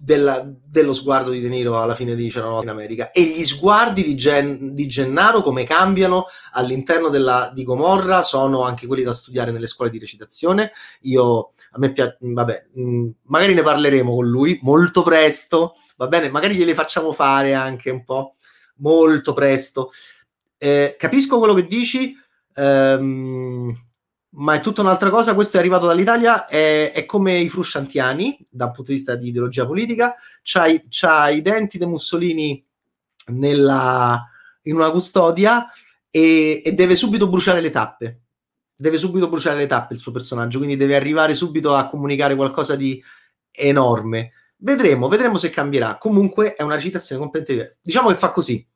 della, dello sguardo di De Niro alla fine di C'era in America. E gli sguardi di, Gen, di, Gennaro come cambiano all'interno della, di Gomorra? Sono anche quelli da studiare nelle scuole di recitazione. Io a me piace vabbè mh, magari ne parleremo con lui molto presto va bene? Magari gliele facciamo fare anche un po' molto presto. Eh, capisco quello che dici ehm, ma è tutta un'altra cosa. Questo è arrivato dall'Italia, è, è come i frusciantiani dal punto di vista di ideologia politica. C'ha, i denti di Mussolini nella, in una custodia e, e, deve subito bruciare le tappe. Deve subito bruciare le tappe il suo personaggio, quindi deve arrivare subito a comunicare qualcosa di enorme. Vedremo, vedremo se cambierà. Comunque è una citazione completamente diversa. Diciamo che fa così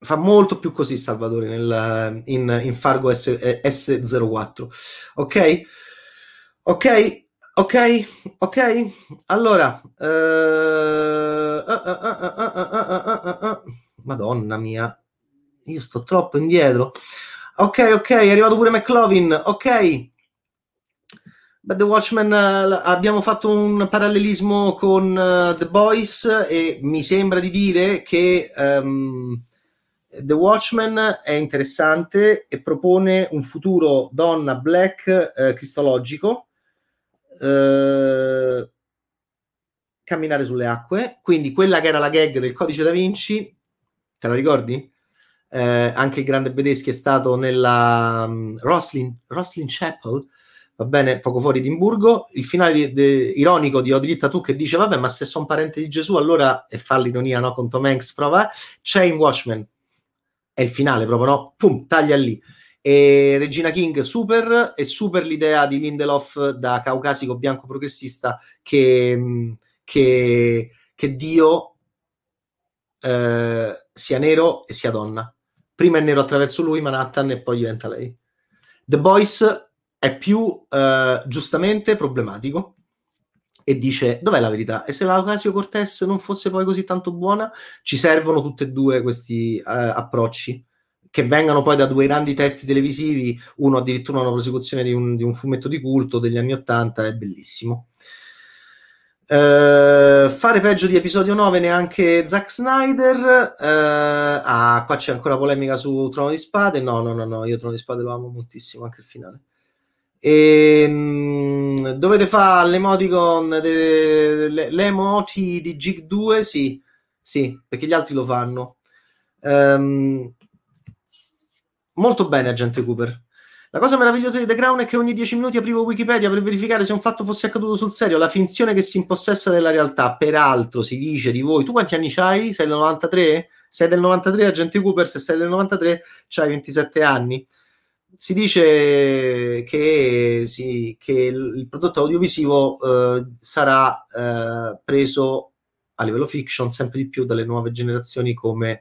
fa molto più così Salvatore nel, in, in, Fargo S, S04. Ok? Ok? Ok? Ok? Allora madonna mia. Io sto troppo indietro. Ok ok è arrivato pure McLovin. Ok. Beh, The Watchmen uh, abbiamo fatto un parallelismo con uh, The Boys e mi sembra di dire che um, The Watchmen è interessante e propone un futuro donna black eh, cristologico, eh, camminare sulle acque, quindi quella che era la gag del codice da Vinci, te la ricordi? Eh, anche il grande Bedeschi è stato nella um, Roslin, Roslin Chapel, va bene, poco fuori Edimburgo, il finale di, de, ironico di Odritta tu che dice vabbè ma se sono parente di Gesù allora, e fa l'ironia no, con Tom Hanks, prova, c'è in Watchmen, è il finale proprio, no? Pum, taglia lì. E Regina King super e super l'idea di Lindelof da caucasico bianco progressista che, che, che Dio eh, sia nero e sia donna. Prima è nero attraverso lui, Manhattan, e poi diventa lei. The Boys è più eh, giustamente problematico e dice dov'è la verità? E se la Ocasio Cortez non fosse poi così tanto buona, ci servono tutti e due questi uh, approcci che vengano poi da due grandi testi televisivi, uno addirittura una prosecuzione di un, di un fumetto di culto degli anni Ottanta, è bellissimo. Uh, fare peggio di episodio 9 neanche Zack Snyder. Uh, ah, qua c'è ancora polemica su Trono di Spade. No, no, no, no, io Trono di Spade lo amo moltissimo, anche il finale. E, mh, mm, dovete fare l'emoticon, de, le, le emoti di Jig 2? Sì, sì, perché gli altri lo fanno. Um, molto bene, agente Cooper. La cosa meravigliosa di The Crown è che ogni 10 minuti aprivo Wikipedia per verificare se un fatto fosse accaduto sul serio, la finzione che si impossessa della realtà. Peraltro si dice di voi, tu quanti anni hai? Sei del 93? Sei del 93, agente Cooper, se sei del 93 c'hai 27 anni si dice che, sì, che il prodotto audiovisivo eh, sarà eh, preso a livello fiction sempre di più dalle nuove generazioni come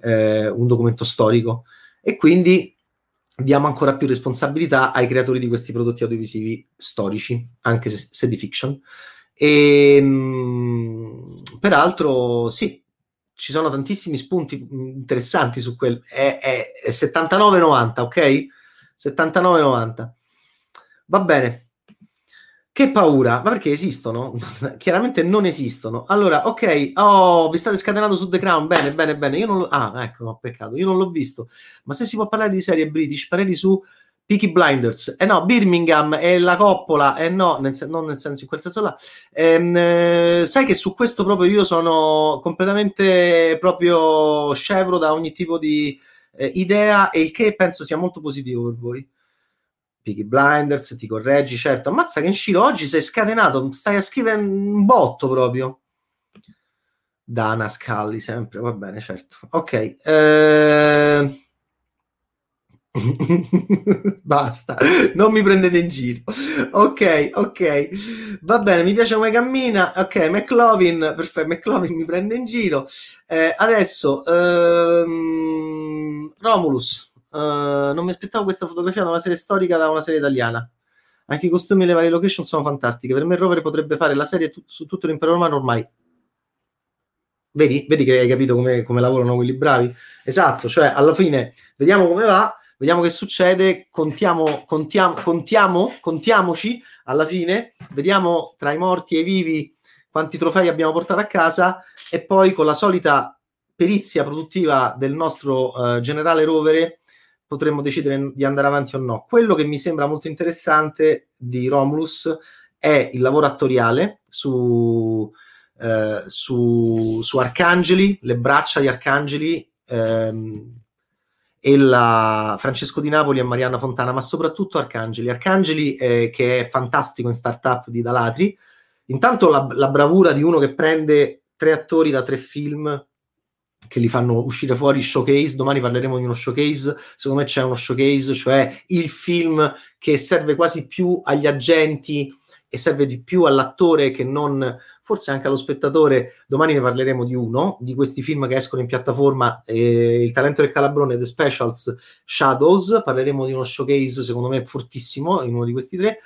eh, un documento storico e quindi diamo ancora più responsabilità ai creatori di questi prodotti audiovisivi storici, anche se, se di fiction. E mh, peraltro, sì, ci sono tantissimi spunti interessanti su quel. È, è, è 79,90, ok? 79,90. Va bene. Che paura, ma perché esistono? *laughs* Chiaramente non esistono. Allora, ok, oh, vi state scatenando su The Crown. Bene, bene, bene. Io non lo... Ah, ecco, no, peccato. Io non l'ho visto. Ma se si può parlare di serie British, pareri su Peaky Blinders. Eh no, Birmingham e la coppola. Eh no, nel sen- non nel senso in quel senso là. Ehm, eh, sai che su questo proprio io sono completamente proprio scevro da ogni tipo di eh, idea e il che penso sia molto positivo per voi. Peaky Blinders, ti correggi, certo. Ammazza che in Ciro oggi sei scatenato, stai a scrivere un botto proprio. Dana Scully, sempre, va bene, certo. Ok. Eh... *laughs* Basta, non mi prendete in giro. Ok, ok, va bene. Mi piace come cammina. Ok, McLovin, perfetto. McLovin mi prende in giro. Eh, adesso ehm, Romulus. Uh, non mi aspettavo questa fotografia da una serie storica da una serie italiana. Anche i costumi e le varie location sono fantastiche. Per me, il Rover potrebbe fare la serie t- su tutto l'impero romano ormai. Vedi? Vedi che hai capito come, come lavorano quelli bravi? Esatto, cioè alla fine vediamo come va vediamo che succede, contiamo, contiamo, contiamo, contiamoci alla fine, vediamo tra i morti e i vivi quanti trofei abbiamo portato a casa e poi con la solita perizia produttiva del nostro uh, generale rovere potremmo decidere di andare avanti o no. Quello che mi sembra molto interessante di Romulus è il lavoro attoriale su, uh, su, su Arcangeli, le braccia di Arcangeli. Ehm, e la Francesco Di Napoli e Marianna Fontana, ma soprattutto Arcangeli. Arcangeli eh, che è fantastico in startup di Dalatri. Intanto la, la, bravura di uno che prende tre attori da tre film che li fanno uscire fuori showcase. Domani parleremo di uno showcase. Secondo me c'è uno showcase, cioè il film che serve quasi più agli agenti e serve di più all'attore che non forse anche allo spettatore. Domani ne parleremo di uno di questi film che escono in piattaforma: eh, Il talento del calabrone, The Specials, Shadows. Parleremo di uno showcase, secondo me, fortissimo in uno di questi tre.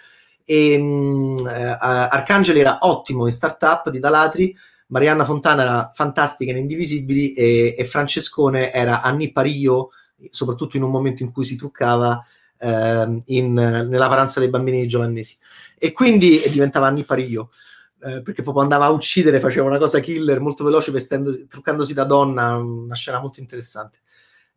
E, mm, eh, Arcangeli era ottimo in startup di Dalatri. Marianna Fontana era fantastica in Indivisibili e, e Francescone era Anni Parillo, soprattutto in un momento in cui si truccava eh, in, nella paranza dei bambini giovanesi e quindi diventava Anni Pariglio. Eh, perché proprio andava a uccidere, faceva una cosa killer molto veloce, vestendo, truccandosi da donna, una scena molto interessante.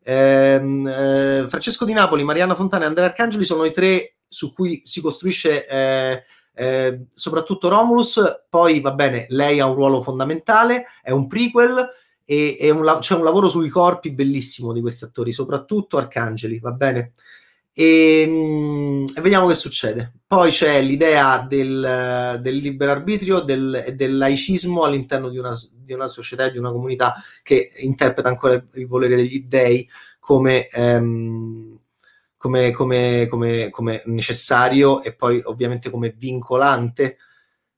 Eh, eh, Francesco Di Napoli, Mariana Fontana e Andrea Arcangeli sono i tre su cui si costruisce eh, eh, soprattutto Romulus. Poi va bene, lei ha un ruolo fondamentale, è un prequel e, e un, c'è un lavoro sui corpi bellissimo di questi attori, soprattutto Arcangeli, va bene. E, mm, e, vediamo che succede. Poi c'è l'idea del, del libero arbitrio e del laicismo all'interno di una, di una società e di una comunità che interpreta ancora il volere degli dei come, ehm, come, come, come, necessario e poi ovviamente come vincolante.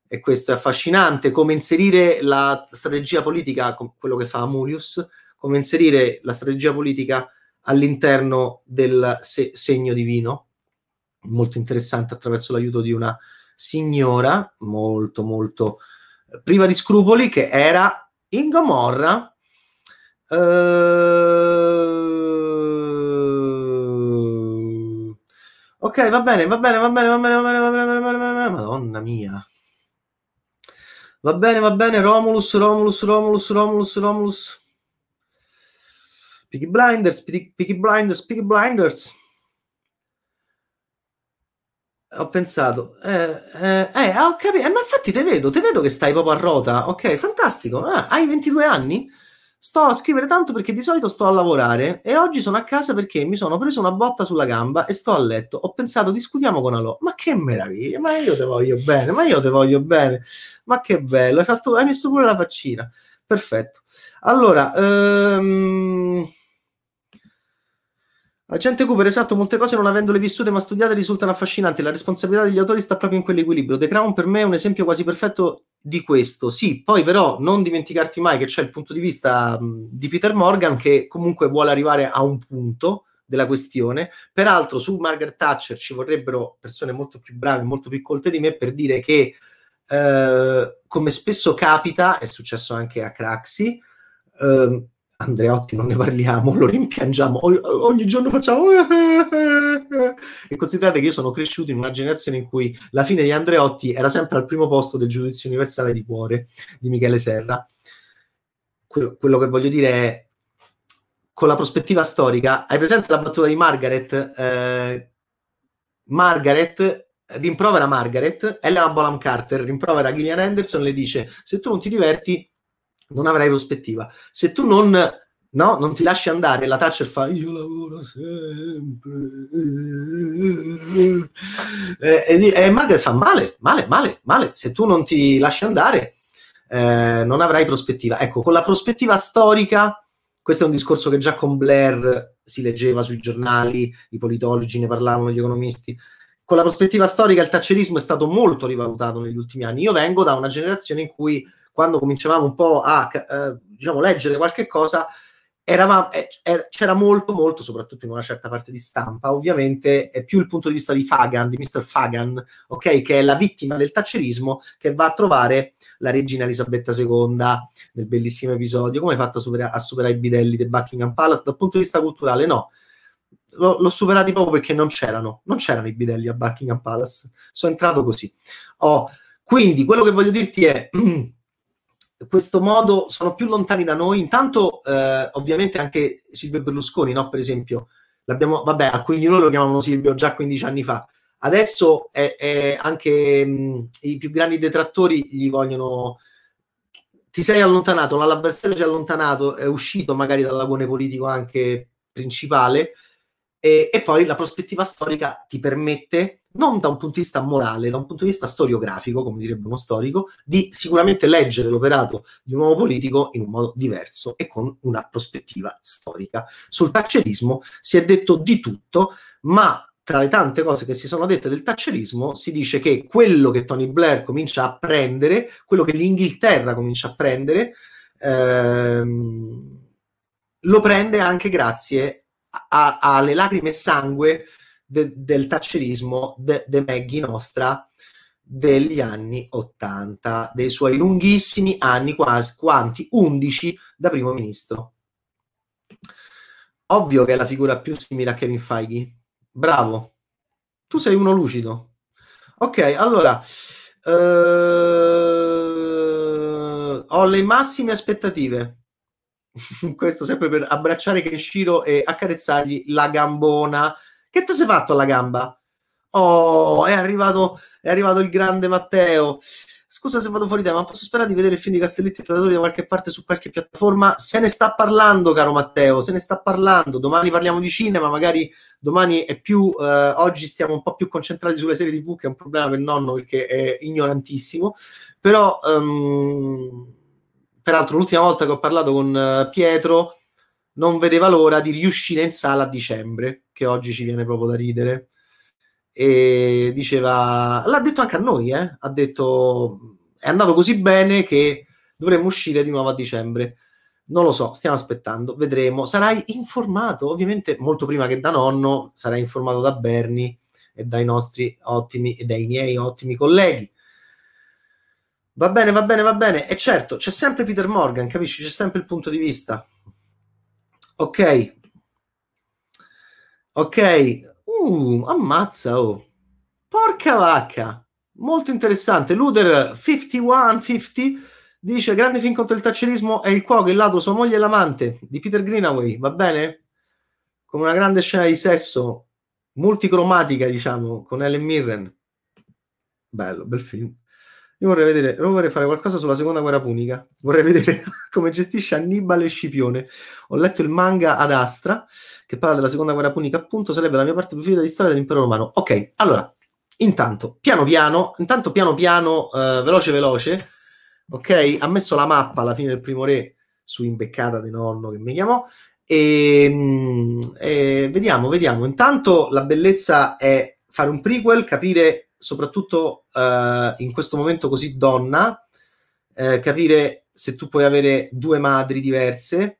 E questo è affascinante, come inserire la strategia politica, quello che fa Amulius, come inserire la strategia politica all'interno del se- segno divino, molto interessante attraverso l'aiuto di una signora molto molto priva di scrupoli che era Ingomorra. Uh... ok va bene va bene va bene va bene va bene va bene va bene, va bene. madonna mia va bene va bene Romulus Romulus Romulus Romulus Romulus Peaky Blinders, Peaky Blinders, Peaky Blinders. Ho pensato, eh, eh, eh ho capito, eh, ma infatti te vedo, te vedo che stai proprio a rota, ok, fantastico, ah, hai 22 anni? Sto a scrivere tanto perché di solito sto a lavorare e oggi sono a casa perché mi sono preso una botta sulla gamba e sto a letto. Ho pensato, discutiamo con Alò, ma che meraviglia, ma io te voglio bene, ma io te voglio bene, ma che bello, hai, fatto, hai messo pure la faccina, perfetto. Allora, ehm... Agente Cooper, esatto, molte cose non avendole vissute ma studiate risultano affascinanti. La responsabilità degli autori sta proprio in quell'equilibrio. The Crown per me è un esempio quasi perfetto di questo. Sì, poi però non dimenticarti mai che c'è il punto di vista di Peter Morgan che comunque vuole arrivare a un punto della questione. Peraltro su Margaret Thatcher ci vorrebbero persone molto più brave, molto più colte di me per dire che eh, come spesso capita, è successo anche a Craxi, Uh, Andreotti non ne parliamo, lo rimpiangiamo, ogni giorno facciamo... *laughs* e considerate che io sono cresciuto in una generazione in cui la fine di Andreotti era sempre al primo posto del giudizio universale di cuore di Michele Serra. Quello, quello che voglio dire è, con la prospettiva storica, hai presente la battuta di Margaret? Eh, Margaret rimprovera Margaret, Elena Bolam Carter rimprovera Gillian Anderson le dice se tu non ti diverti non avrai prospettiva. Se tu non, no, non ti lasci andare, la Thatcher fa io lavoro sempre. E, e, e Margaret fa male, male, male, male. Se tu non ti lasci andare eh, non avrai prospettiva. Ecco, con la prospettiva storica, questo è un discorso che già con Blair si leggeva sui giornali, i politologi ne parlavano, gli economisti con la prospettiva storica il taccerismo è stato molto rivalutato negli ultimi anni. Io vengo da una generazione in cui quando cominciavamo un po' a eh, diciamo, leggere qualche cosa, eravamo, eh, er, c'era molto, molto, soprattutto in una certa parte di stampa, ovviamente è più il punto di vista di Fagan, di Mr. Fagan, ok, che è la vittima del taccerismo che va a trovare la regina Elisabetta II nel bellissimo episodio, come hai fatto a, supera- a superare i bidelli del Buckingham Palace dal punto di vista culturale, no. l'ho superati proprio perché non c'erano, non c'erano i bidelli a Buckingham Palace. Sono entrato così. Oh, quindi quello che voglio dirti è *clears throat* questo modo sono più lontani da noi. Intanto, eh, ovviamente, anche Silvio Berlusconi, no? per esempio, l'abbiamo, vabbè, alcuni di noi lo chiamavano Silvio già 15 anni fa. Adesso è, è anche mh, i più grandi detrattori gli vogliono. Ti sei allontanato, l'avversario si è allontanato, è uscito magari dall'agone politico anche principale, e, e poi la prospettiva storica ti permette non da un punto di vista morale, da un punto di vista storiografico, come direbbe uno storico, di sicuramente leggere l'operato di un uomo politico in un modo diverso e con una prospettiva storica. Sul taccerismo si è detto di tutto, ma tra le tante cose che si sono dette del taccerismo si dice che quello che Tony Blair comincia a prendere, quello che l'Inghilterra comincia a prendere, ehm, lo prende anche grazie alle lacrime e sangue de, del taccerismo de, de Maggie nostra degli anni 80, dei suoi lunghissimi anni, quasi quanti 11 da primo ministro. Ovvio che è la figura più simile a Kevin Feige. Bravo. Tu sei uno lucido. Ok, allora eh, ho le massime aspettative. *laughs* Questo sempre per abbracciare Kenshiro e accarezzargli la gambona che ti sei fatto alla gamba? Oh, è arrivato, è arrivato il grande Matteo. Scusa se vado fuori tema, ma posso sperare di vedere il film di Castelletti e Predatori da qualche parte su qualche piattaforma? Se ne sta parlando, caro Matteo, se ne sta parlando. Domani parliamo di cinema, magari domani è più. Eh, oggi stiamo un po' più concentrati sulle serie TV, che è un problema per il nonno perché è ignorantissimo. Però, um, peraltro, l'ultima volta che ho parlato con uh, Pietro non vedeva l'ora di riuscire in sala a dicembre, che oggi ci viene proprio da ridere. E diceva, l'ha detto anche a noi, eh? ha detto è andato così bene che dovremmo uscire di nuovo a dicembre. Non lo so, stiamo aspettando, vedremo. Sarai informato, ovviamente molto prima che da nonno, sarai informato da Bernie e dai nostri ottimi e dai miei ottimi colleghi. Va bene, va bene, va bene. E certo, c'è sempre Peter Morgan, capisci? C'è sempre il punto di vista. Ok. Ok. Uh, ammazza, oh. Porca vacca. Molto interessante. Luder 5150 dice grande film contro il taccerismo è il cuoco, il ladro, sua moglie e l'amante di Peter Greenaway. Va bene? Con una grande scena di sesso multicromatica, diciamo, con Ellen Mirren. Bello, bel film. Io vorrei vedere, vorrei fare qualcosa sulla seconda guerra punica. Vorrei vedere *laughs* come gestisce Annibale Scipione. Ho letto il manga ad Astra che parla della seconda guerra punica, appunto, sarebbe la mia parte preferita di storia dell'impero romano. Ok, allora, intanto, piano piano, intanto piano piano, eh, veloce veloce, ok? Ha messo la mappa alla fine del primo re su imbeccata di nonno che mi chiamò. E, mm, e vediamo, vediamo. Intanto la bellezza è fare un prequel, capire soprattutto uh, in questo momento così donna, eh, capire se tu puoi avere due madri diverse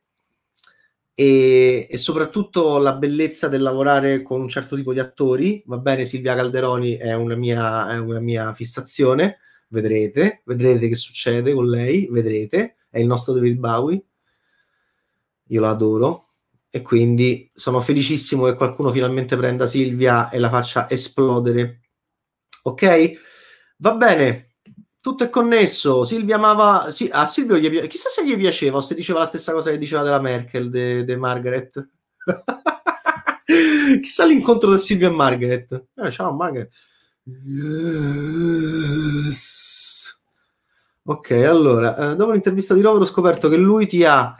e, e, soprattutto la bellezza del lavorare con un certo tipo di attori. Va bene, Silvia Calderoni è una mia, è una mia fissazione, vedrete, vedrete che succede con lei, vedrete, è il nostro David Bowie. io la adoro e quindi sono felicissimo che qualcuno finalmente prenda Silvia e la faccia esplodere. Ok? Va bene, tutto è connesso. Silvia amava. Sì, a Silvio gli chissà se gli piaceva o se diceva la stessa cosa che diceva della Merkel, di de Margaret. *laughs* chissà l'incontro di Silvia e Margaret. Eh, ciao Margaret. Yes. Ok, allora, eh, dopo l'intervista di Rovero ho scoperto che lui ti ha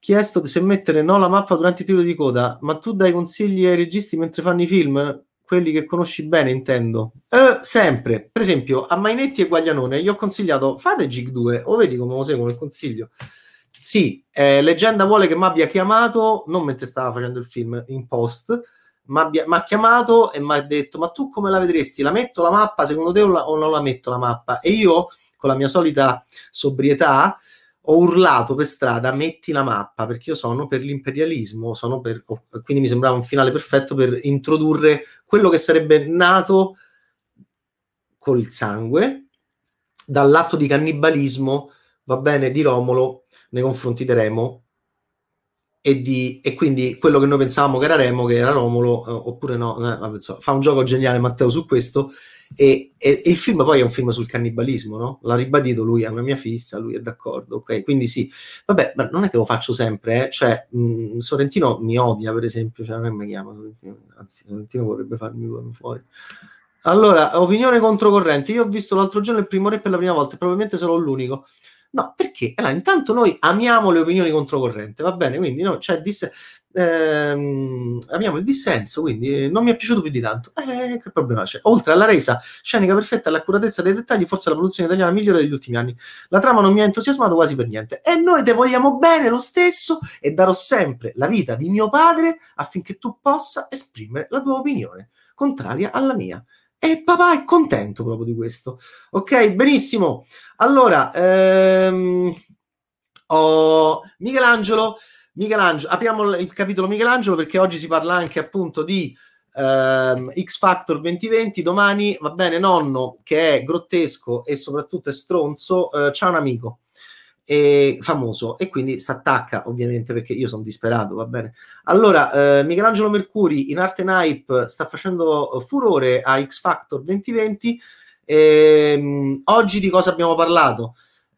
chiesto se mettere no la mappa durante i titoli di coda, ma tu dai consigli ai registi mentre fanno i film? Quelli che conosci bene, intendo. Eh, sempre. Per esempio, a Mainetti e Guaglianone gli ho consigliato fate Gig 2, o vedi come lo seguo nel consiglio. Sì, eh, Leggenda vuole che mi abbia chiamato, non mentre stava facendo il film, in post, mi ha chiamato e mi ha detto ma tu come la vedresti? La metto la mappa secondo te o, la, o non la metto la mappa? E io, con la mia solita sobrietà, ho urlato per strada metti la mappa perché io sono per l'imperialismo, sono per, quindi mi sembrava un finale perfetto per introdurre quello che sarebbe nato col sangue dall'atto di cannibalismo, va bene, di Romolo nei confronti di Remo e, di, e quindi quello che noi pensavamo che era Remo, che era Romolo, eh, oppure no, eh, so, fa un gioco geniale Matteo su questo e, e, e, il film poi è un film sul cannibalismo, no? L'ha ribadito lui, è una mia fissa, lui è d'accordo, ok? Quindi sì, vabbè, ma non è che lo faccio sempre, eh? cioè mh, Sorrentino mi odia, per esempio, cioè non è che chiama Sorrentino, anzi Sorrentino vorrebbe farmi fuori. Allora, opinione controcorrente, io ho visto l'altro giorno il primo re per la prima volta, probabilmente sarò l'unico. No, perché? Allora, intanto noi amiamo le opinioni controcorrente, va bene? Quindi no, cioè, disse, ehm, abbiamo il dissenso, quindi non mi è piaciuto più di tanto. Eh, che problema c'è? Oltre alla resa scenica perfetta e all'accuratezza dei dettagli, forse la produzione italiana migliore degli ultimi anni. La trama non mi ha entusiasmato quasi per niente. E noi te vogliamo bene lo stesso e darò sempre la vita di mio padre affinché tu possa esprimere la tua opinione, contraria alla mia. E papà è contento proprio di questo. Ok, benissimo. Allora, ehm, oh, Michelangelo Michelangelo, apriamo il capitolo Michelangelo perché oggi si parla anche appunto di ehm, X Factor 2020. Domani va bene, nonno che è grottesco e soprattutto è stronzo, eh, c'ha un amico e, famoso e quindi si attacca ovviamente perché io sono disperato, va bene. Allora, eh, Michelangelo Mercuri in arte Hype sta facendo furore a X Factor 2020. E, ehm, oggi di cosa abbiamo parlato?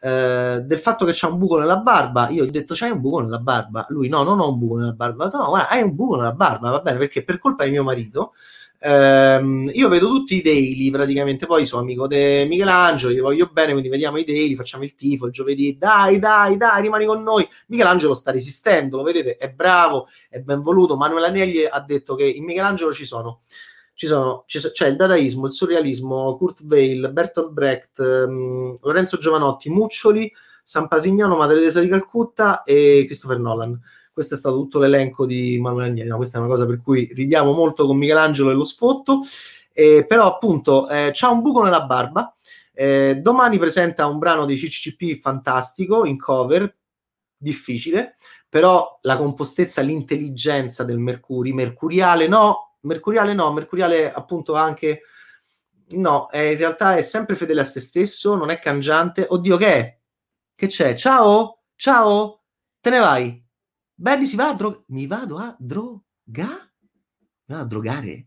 Eh, del fatto che c'è un buco nella barba, io ho detto c'hai un buco nella barba, lui no, non ho un buco nella barba, no, guarda, hai un buco nella barba, va bene, perché per colpa di mio marito ehm, io vedo tutti i daily praticamente, poi sono amico di Michelangelo, gli voglio bene, quindi vediamo i daily, facciamo il tifo il giovedì, dai, dai, dai, rimani con noi, Michelangelo sta resistendo, lo vedete, è bravo, è ben voluto, Manuel Agnelli ha detto che in Michelangelo ci sono ci sono, c'è il dadaismo, il surrealismo, Kurt Weill, Bertolt Brecht, um, Lorenzo Giovanotti, Muccioli, San Patrignano, Madre Teresa di Calcutta e Christopher Nolan. Questo è stato tutto l'elenco di Manuel Agnelli. No, questa è una cosa per cui ridiamo molto con Michelangelo e lo sfotto, eh, però appunto eh, c'ha un buco nella barba. Eh, domani presenta un brano di CCCP fantastico in cover, difficile, però la compostezza, l'intelligenza del Mercuri, mercuriale no, Mercuriale no, Mercuriale appunto anche no, è, in realtà è sempre fedele a se stesso, non è cangiante. Oddio, che è? Che c'è? Ciao? Ciao? Te ne vai? Benny si va a drogare? Mi vado a droga? Mi vado a drogare?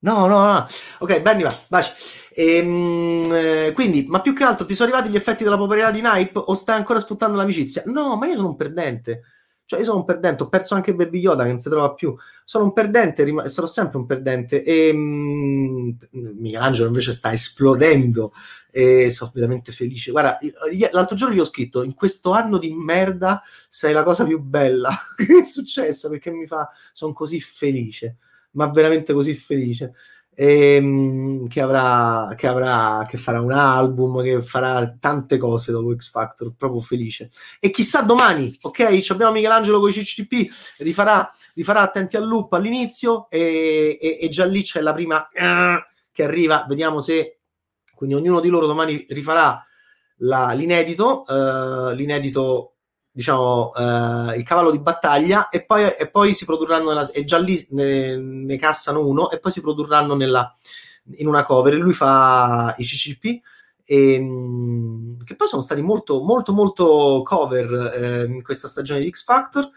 No, no, no. Ok, Benny va, baci. Ehm, eh, quindi, ma più che altro ti sono arrivati gli effetti della popolarità di Nipe o stai ancora sfruttando l'amicizia? No, ma io sono un perdente. Cioè, io sono un perdente, ho perso anche Baby Yoda che non si trova più. Sono un perdente, rim- sarò sempre un perdente. E mh, mm, Michelangelo invece sta esplodendo e sono veramente felice. Guarda, l'altro giorno gli ho scritto: In questo anno di merda sei la cosa più bella *laughs* che è successa perché mi fa, sono così felice, ma veramente così felice ehm, che, avrà, che, avrà, che farà un album, che farà tante cose dopo X Factor, proprio felice. E chissà domani, ok? Abbiamo Michelangelo con i CCP, rifarà, rifarà Attenti al loop all'inizio e, e, e già lì c'è la prima uh, che arriva, vediamo se... Quindi ognuno di loro domani rifarà la, l'inedito, uh, l'inedito diciamo, eh, il cavallo di battaglia e poi, e poi si produrranno, nella, e già lì ne, ne, cassano uno e poi si produrranno nella, in una cover. Lui fa i CCP e, che poi sono stati molto, molto, molto cover eh, in questa stagione di X Factor.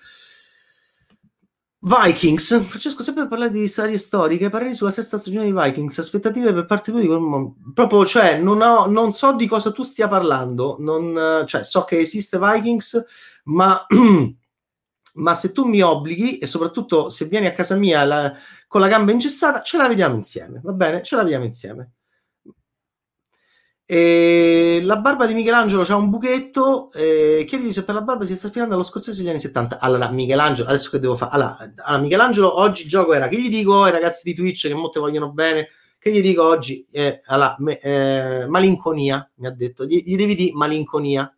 Vikings, Francesco, sempre per parlare di serie storiche, pareri sulla sesta stagione di Vikings, aspettative per parte dico, proprio, cioè, non, ho, non, so di cosa tu stia parlando, non, cioè, so che esiste Vikings, ma, *clears throat* ma se tu mi obblighi, e soprattutto se vieni a casa mia la, con la gamba ingessata, ce la vediamo insieme, va bene? Ce la vediamo insieme. E la barba di Michelangelo c'ha un buchetto. Eh, chiedimi se per la barba si sta ispirando allo scorsese degli anni 70. Allora, Michelangelo, adesso che devo fare? Allora, allora, Michelangelo, oggi gioco era che gli dico ai ragazzi di Twitch che molte vogliono bene. Che gli dico oggi? Eh, allora, me, eh, malinconia, mi ha detto. Gli, gli devi dire malinconia.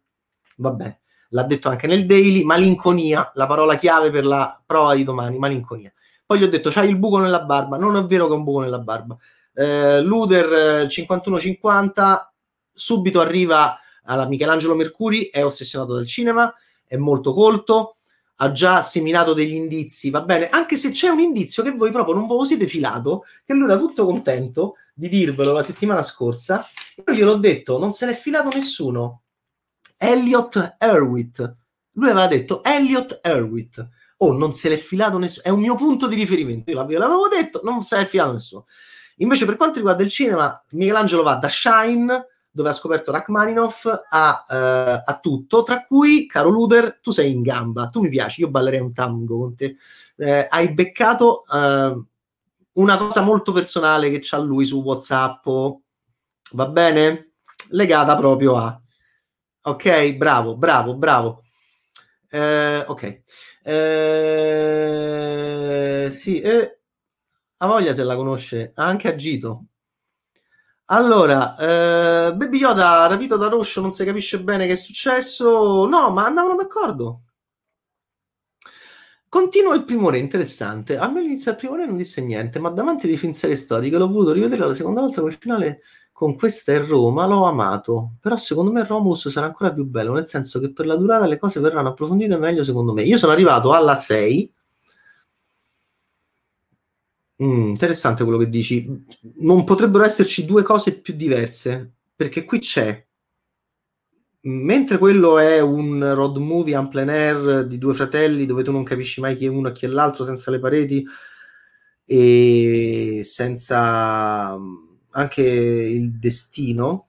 Va bene. L'ha detto anche nel daily. Malinconia, la parola chiave per la prova di domani. Malinconia. Poi gli ho detto: C'hai il buco nella barba. Non è vero che ho un buco nella barba. Eh, Luder 5150 subito arriva alla Michelangelo Mercuri, è ossessionato dal cinema, è molto colto, ha già seminato degli indizi, va bene, anche se c'è un indizio che voi proprio non ve lo siete filato, che lui era tutto contento di dirvelo la settimana scorsa, io gliel'ho detto, non se l'è filato nessuno. Elliot Erwitt. Lui aveva detto Elliot Erwitt. Oh, non se l'è filato nessuno. È un mio punto di riferimento. Io l'avevo detto, non se l'è filato nessuno. Invece, per quanto riguarda il cinema, Michelangelo va da Shine dove ha scoperto Rachmaninoff a, uh, a, tutto, tra cui, caro Luder, tu sei in gamba, tu mi piaci, io ballerei un tango con te. Eh, hai beccato uh, una cosa molto personale che c'ha lui su WhatsApp, va bene? Legata proprio a... Ok, bravo, bravo, bravo. Eh, ok. Eh, sì, eh, ha voglia se la conosce, ha anche agito. Allora, eh, Baby Yoda rapito da Roscio, non si capisce bene che è successo. No, ma andavano d'accordo. Continua il primo re, interessante. A me all'inizio del primo re non disse niente, ma davanti di fin serie storiche l'ho voluto rivedere la seconda volta con il finale con questa è Roma, l'ho amato. Però secondo me Romulus sarà ancora più bello, nel senso che per la durata le cose verranno approfondite meglio secondo me. Io sono arrivato alla 6 Mm, interessante quello che dici. Non potrebbero esserci due cose più diverse, perché qui c'è. Mentre quello è un road movie en plein air di due fratelli dove tu non capisci mai chi è uno e chi è l'altro senza le pareti e senza mm, anche il destino,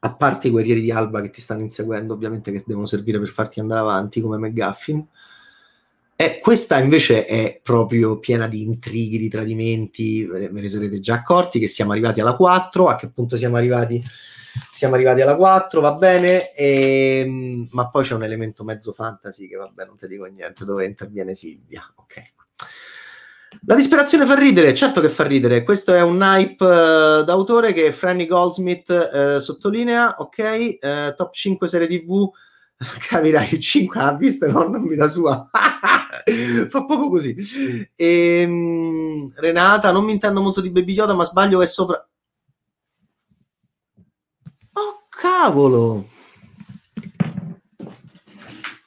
a parte i guerrieri di Alba che ti stanno inseguendo, ovviamente che devono servire per farti andare avanti come McGuffin eh, questa invece è proprio piena di intrighi, di tradimenti, ve ne sarete già accorti che siamo arrivati alla 4, a che punto siamo arrivati? Siamo arrivati alla 4, va bene, e, ehm, ma poi c'è un elemento mezzo fantasy che vabbè non ti dico niente, dove interviene Silvia, ok. La disperazione fa ridere, certo che fa ridere, questo è un hype uh, d'autore che Franny Goldsmith uh, sottolinea, ok, uh, top 5 serie tv, *laughs* capirai, 5 ha visto non, non vita sua. *laughs* fa poco così. E, ehm, Renata, non mi intendo molto di Baby Yoda, ma sbaglio è sopra. Oh cavolo!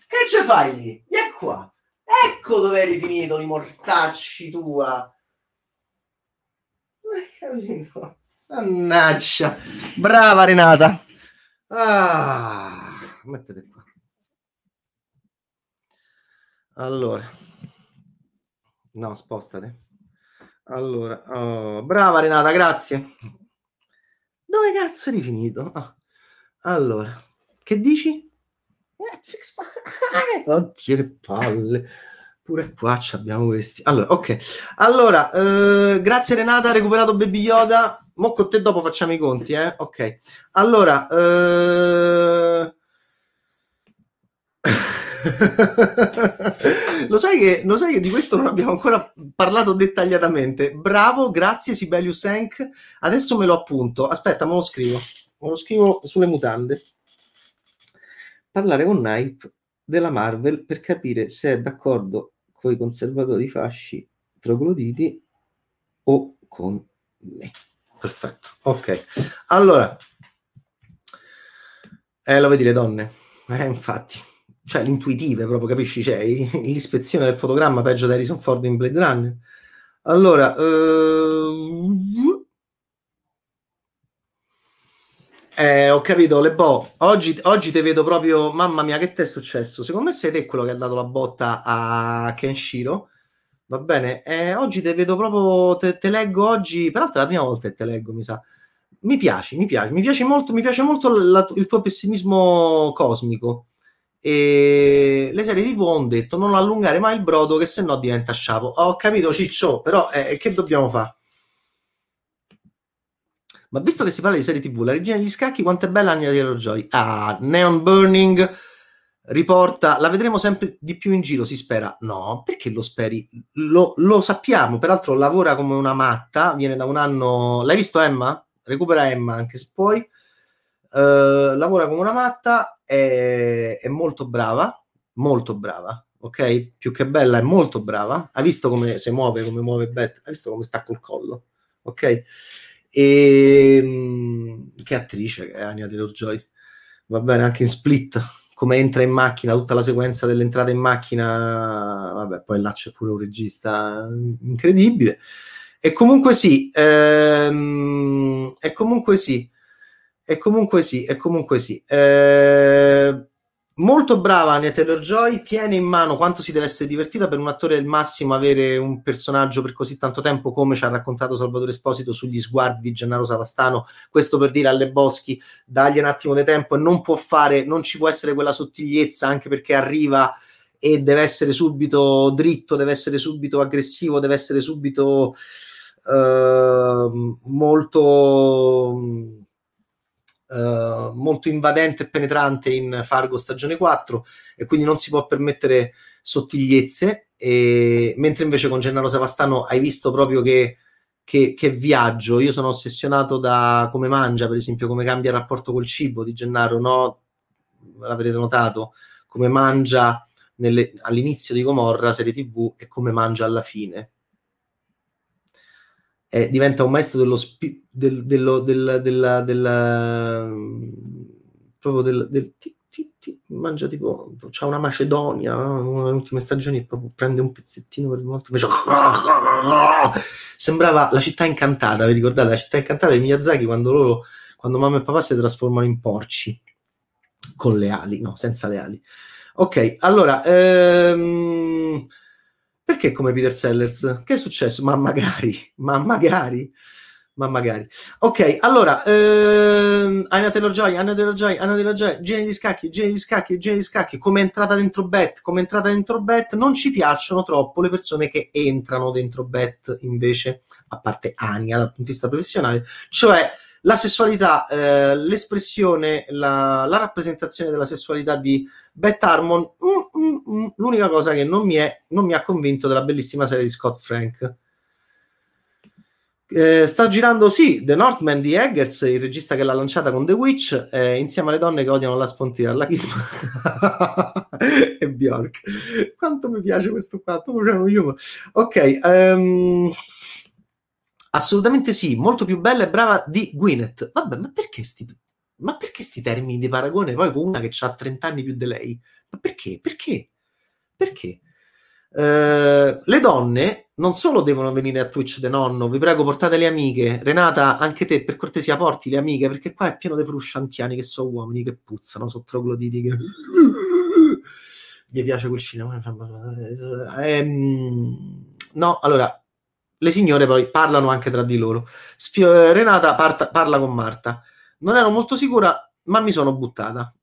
Che ce fai lì? E qua. Ecco dove eri finito, i mortacci tua. Mannaggia. Brava Renata. Ah, mettete qua. Allora, no, spostate. Allora, oh, brava Renata, grazie. Dove cazzo eri finito? Oh. Allora, che dici? Oddio, che palle. Pure qua abbiamo questi. Allora, ok. Allora, eh, grazie Renata, ha recuperato Baby Yoda. Mo con te dopo facciamo i conti, eh? Ok. Allora, eh... *laughs* lo, sai che, lo sai che di questo non abbiamo ancora parlato dettagliatamente. Bravo, grazie Sibelius Enk. Adesso me lo appunto. Aspetta, me lo scrivo. Me lo scrivo sulle mutande. Parlare con Nipe della Marvel per capire se è d'accordo con i conservatori fasci trogloditi o con me. Perfetto. Ok. Allora, eh, lo vedi le donne? Eh, infatti cioè l'intuitive proprio, capisci? Cioè, l'ispezione del fotogramma peggio di Harrison Ford in Blade Runner. Allora, uh... Eh, ho capito, Lebo. Oggi, oggi ti vedo proprio. Mamma mia, che ti è successo? Secondo me sei te quello che ha dato la botta a Kenshiro. Va bene? Eh, oggi te vedo proprio. Te, te, leggo oggi. Peraltro è la prima volta che te leggo, mi sa. Mi piace, mi piace, mi piace molto, mi piace molto la, il tuo pessimismo cosmico. E le serie TV hanno detto non allungare mai il brodo, che se no diventa sciapo. Ho capito, Ciccio, però eh, che dobbiamo fare? Ma visto che si parla di serie TV, la regina degli scacchi, quanto è bella Anya Taylor-Joy? Ah, Neon Burning riporta, la vedremo sempre di più in giro, si spera. No, perché lo speri? Lo, lo sappiamo, peraltro lavora come una matta, viene da un anno... L'hai visto Emma? Recupera Emma anche se puoi. Uh, lavora come una matta, è, è molto brava, molto brava, ok? Più che bella, è molto brava. Hai visto come si muove, come muove Beth? Hai visto come sta col collo, ok? E ehm, che attrice che è Anya Taylor-Joy. Va bene, anche in Split, come entra in macchina, tutta la sequenza dell'entrata in macchina, vabbè, poi là c'è pure un regista incredibile. E comunque sì, ehm, e comunque sì, e comunque sì, e comunque sì. Eh, molto brava Anya Taylor-Joy, tiene in mano quanto si deve essere divertita per un attore del massimo avere un personaggio per così tanto tempo come ci ha raccontato Salvatore Esposito sugli sguardi di Gennaro Savastano, questo per dire alle Boschi dagli un attimo di tempo e non può fare, non ci può essere quella sottigliezza anche perché arriva e deve essere subito dritto, deve essere subito aggressivo, deve essere subito eh, molto Uh, molto invadente e penetrante in Fargo stagione 4 e quindi non si può permettere sottigliezze e, mentre invece con Gennaro Savastano hai visto proprio che, che, che, viaggio io sono ossessionato da come mangia per esempio come cambia il rapporto col cibo di Gennaro no? l'avrete notato come mangia nelle, all'inizio di Gomorra serie tv e come mangia alla fine eh, diventa un maestro dello spi- del, dello, del, del, del, proprio del, del ti, ti, ti, mangia tipo c'ha una macedonia no? una delle ultime stagioni proprio prende un pezzettino per volta invece *laughs* sembrava la città incantata vi ricordate la città incantata di Miyazaki quando loro quando mamma e papà si trasformano in porci con le ali no senza le ali ok allora ehm perché come Peter Sellers? Che è successo? Ma magari, ma magari, ma magari. Ok, allora, ehm, Anna Taylor-Joy, Anna Taylor-Joy, Anna Taylor-Joy, Gene di scacchi, Gene di scacchi, Gene di scacchi, come entrata dentro Bet, come entrata dentro Bet, non ci piacciono troppo le persone che entrano dentro Bet invece, a parte Ania dal punto di vista professionale, cioè la sessualità, eh, l'espressione, la, la, rappresentazione della sessualità di Beth Harmon, mm, mm, mm, l'unica cosa che non mi, è, non mi, ha convinto della bellissima serie di Scott Frank. Eh, sta girando, sì, The Northman di Eggers, il regista che l'ha lanciata con The Witch, eh, insieme alle donne che odiano la sfontira, la Kidman *laughs* e Bjork. Quanto mi piace questo qua, Ok, um, Assolutamente sì, molto più bella e brava di Gwyneth. Vabbè, ma perché sti, ma perché sti termini di paragone poi con una che ha 30 anni più di lei? Ma perché? Perché? Perché? Uh, le donne non solo devono venire a Twitch de nonno, vi prego portate le amiche. Renata, anche te per cortesia porti le amiche perché qua è pieno di frusciantiani che sono uomini che puzzano, sono trogloditi che gli piace quel cinema. Ehm, no, allora le signore poi parlano anche tra di loro. Sfio- Renata parta- parla con Marta. Non ero molto sicura, ma mi sono buttata.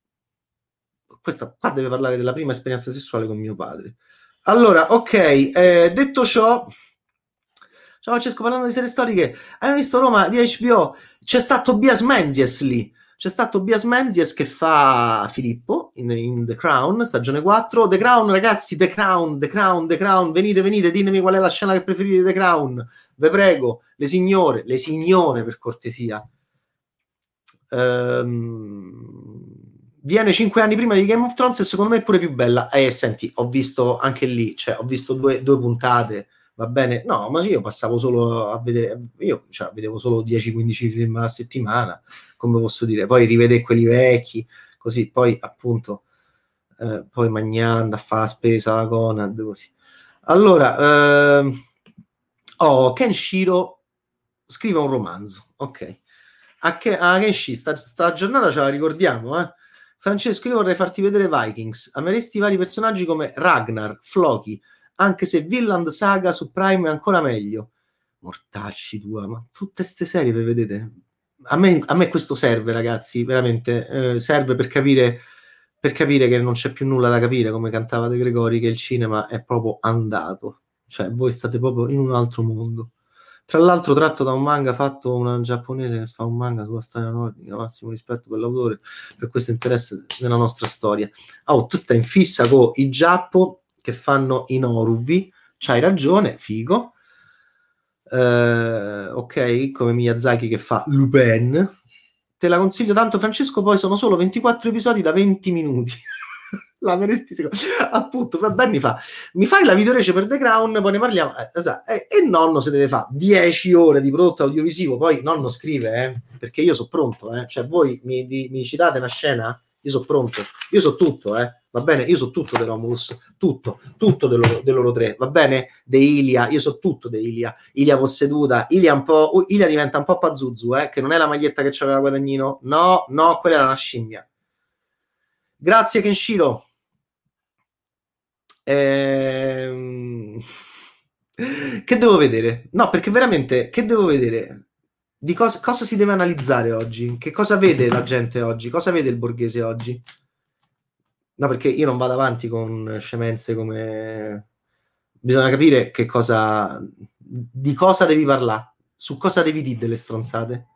Questa qua deve parlare della prima esperienza sessuale con mio padre. Allora, ok, eh, detto ciò, ciao Francesco, parlando di serie storiche, hai visto Roma di HBO? C'è stato Tobias Menzies lì c'è stato Tobias Menzies che fa Filippo in, in, The Crown, stagione 4. The Crown, ragazzi, The Crown, The Crown, The Crown, venite, venite, ditemi qual è la scena che preferite The Crown. Ve prego, le signore, le signore per cortesia. Um, viene cinque anni prima di Game of Thrones e secondo me è pure più bella. Eh, senti, ho visto anche lì, cioè, ho visto due, due puntate va bene? No, ma io passavo solo a vedere, io cioè, vedevo solo 10-15 film a settimana, come posso dire, poi rivedere quelli vecchi, così, poi appunto, eh, poi magnando a fare la spesa, la Conad, così. Allora, eh, oh, Kenshiro scrive un romanzo, ok. a che, a Kenshi, sta, sta giornata ce la ricordiamo, eh? Francesco, io vorrei farti vedere Vikings. Ameresti vari personaggi come Ragnar, Floki, anche se Villand Saga su Prime è ancora meglio. Mortacci tua, ma tutte queste serie ve vedete? A me, a me questo serve, ragazzi, veramente eh, serve per capire, per capire che non c'è più nulla da capire, come cantava De Gregori, che il cinema è proprio andato. Cioè, voi state proprio in un altro mondo. Tra l'altro tratto da un manga fatto una giapponese che fa un manga sulla storia nordica, massimo rispetto per l'autore, per questo interesse nella nostra storia. Oh, tu stai in fissa con i Giappo che fanno i Noruvi, c'hai ragione, figo. Eh, ok, come Miyazaki che fa Lupin. Te la consiglio tanto Francesco, poi sono solo 24 episodi da 20 minuti. *laughs* la veresti appunto Benny fa mi fai la videorece per The Crown poi ne parliamo eh, e, nonno se deve fare 10 ore di prodotto audiovisivo poi nonno scrive eh, perché io sono pronto eh. cioè voi mi, di, mi citate una scena io sono pronto io so tutto eh. Va bene io so tutto dell'Omulus tutto tutto del loro, del loro tre va bene De Ilia io so tutto De Ilia Ilia posseduta Ilia un po' uh, Ilia diventa un po' Pazuzu eh, che non è la maglietta che c'aveva Guadagnino no no quella era una scimmia grazie Kenshiro Ehm... Che devo vedere? No, perché veramente, che devo vedere? Di cosa, cosa si deve analizzare oggi? Che cosa vede la gente oggi? Cosa vede il borghese oggi? No, perché io non vado avanti con scemenze come... Bisogna capire che cosa... Di cosa devi parlare? Su cosa devi dire delle stronzate?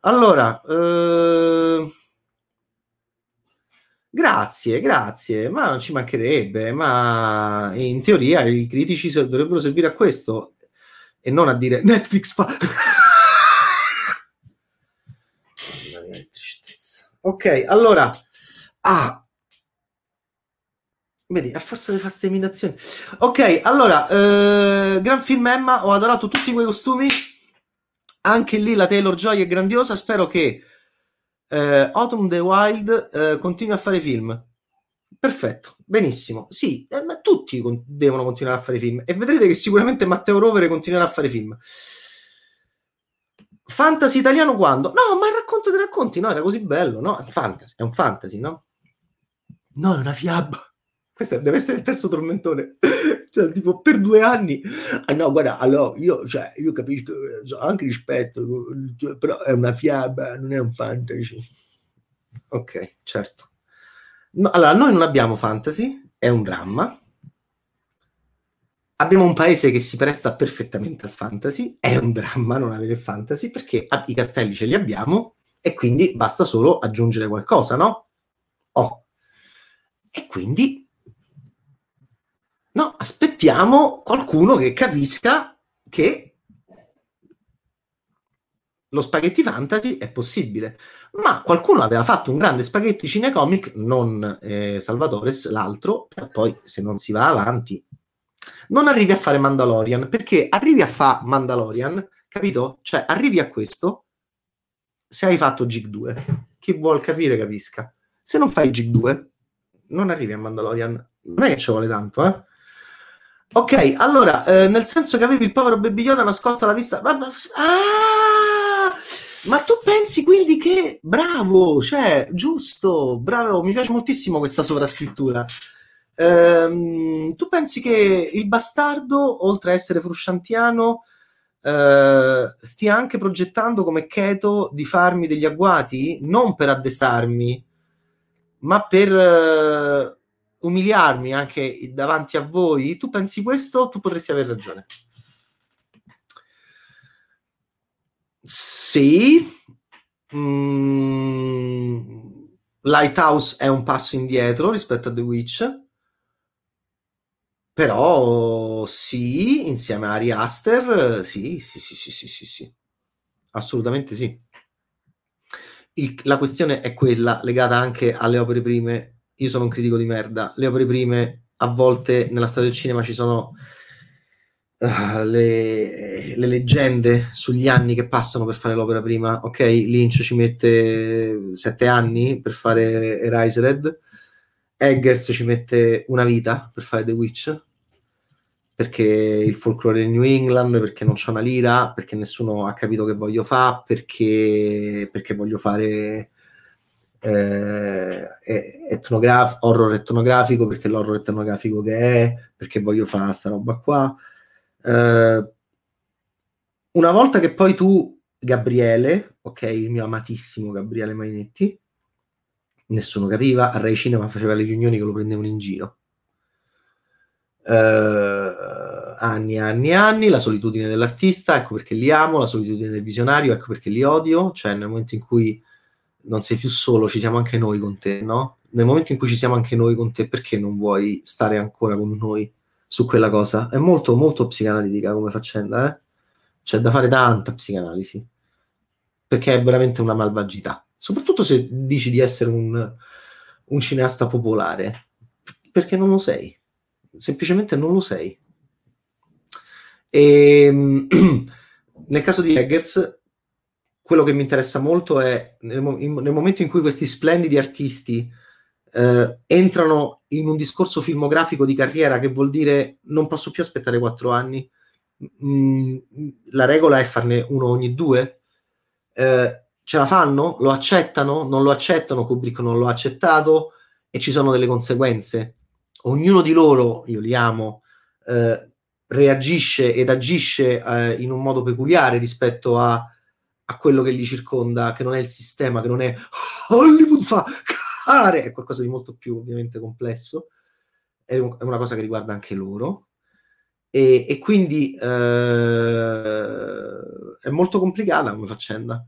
Allora... Eh Grazie, grazie, ma non ci mancherebbe, ma in teoria i critici dovrebbero servire a questo e non a dire Netflix fa... ok, allora... Ah, Vedi, a forza di fare imitazioni. Ok, allora, eh, gran film Emma, ho adorato tutti quei costumi. Anche lì la Taylor Joy è grandiosa. Spero che eh, Autumn the Wild eh, continua a fare film. Perfetto, benissimo. Sì, eh, ma tutti con- devono continuare a fare film e vedrete che sicuramente Matteo Rovere continuerà a fare film. Fantasy italiano quando? No, ma il racconto dei racconti, no, era così bello, no? È, fantasy, è un fantasy, no? No, è una fiaba. Questo deve essere il terzo tormentone. *laughs* cioè, tipo, per due anni. Ah no, guarda, allora, io, cioè, io capisco, so, anche rispetto, cioè, però è una fiaba, non è un fantasy. Ok, certo. No, allora, noi non abbiamo fantasy, è un dramma. Abbiamo un paese che si presta perfettamente al fantasy, è un dramma non avere fantasy, perché i castelli ce li abbiamo e quindi basta solo aggiungere qualcosa, no? Oh. E quindi No, aspettiamo qualcuno che capisca che lo spaghetti fantasy è possibile. Ma qualcuno aveva fatto un grande spaghetti cinecomic, non eh, Salvatores, l'altro, e poi se non si va avanti non arrivi a fare Mandalorian, perché arrivi a fare Mandalorian, capito? Cioè arrivi a questo se hai fatto Gig 2. Chi vuol capire capisca. Se non fai Gig 2 non arrivi a Mandalorian. Non è che ci vuole tanto, eh? Ok, allora, eh, nel senso che avevi il povero Baby Yoda nascosto alla vista... Ma, ma, ah! ma tu pensi quindi che... Bravo, cioè, giusto, bravo, mi piace moltissimo questa sovrascrittura. Ehm, tu pensi che il bastardo, oltre a essere frusciantiano, eh, stia anche progettando come Keto di farmi degli agguati? Non per addestrarmi, ma per... Eh, umiliarmi anche davanti a voi, tu pensi questo, tu potresti aver ragione. Sì, mm, Lighthouse è un passo indietro rispetto a The Witch, però sì, insieme a Ari Aster, sì, sì, sì, sì, sì, sì, sì. assolutamente sì. Il, la questione è quella legata anche alle opere prime io sono un critico di merda. Le opere prime, a volte nella storia del cinema ci sono uh, le, le, leggende sugli anni che passano per fare l'opera prima. Ok, Lynch ci mette sette anni per fare Eraserhead, Eggers ci mette una vita per fare The Witch. perché il folklore di New England, perché non c'è una lira, perché nessuno ha capito che voglio fare, perché, perché voglio fare eh, etnograf- horror etnografico, perché l'horror etnografico che è, perché voglio fare sta roba qua. Eh, una volta che poi tu, Gabriele, ok, il mio amatissimo Gabriele Mainetti, nessuno capiva, a Rai Cinema faceva le riunioni che lo prendevano in giro eh, anni e anni e anni, la solitudine dell'artista, ecco perché li amo, la solitudine del visionario, ecco perché li odio, cioè nel momento in cui non sei più solo, ci siamo anche noi con te, no? Nel momento in cui ci siamo anche noi con te, perché non vuoi stare ancora con noi su quella cosa? È molto, molto psicanalitica come faccenda, eh? C'è da fare tanta psicanalisi, perché è veramente una malvagità, soprattutto se dici di essere un, un cineasta popolare, perché non lo sei semplicemente non lo sei. E, ehm, *clears throat* nel caso di Eggers, quello che mi interessa molto è nel, nel momento in cui questi splendidi artisti eh, entrano in un discorso filmografico di carriera che vuol dire non posso più aspettare quattro anni. Mm, la regola è farne uno ogni due. Eh, ce la fanno? Lo accettano? Non lo accettano? Kubrick non lo ha accettato e ci sono delle conseguenze ognuno di loro, io li amo, eh, reagisce ed agisce eh, in un modo peculiare rispetto a, a, quello che li circonda, che non è il sistema, che non è Hollywood fa care, è qualcosa di molto più ovviamente complesso, è, un, è una cosa che riguarda anche loro. E, e quindi eh, è molto complicata come faccenda.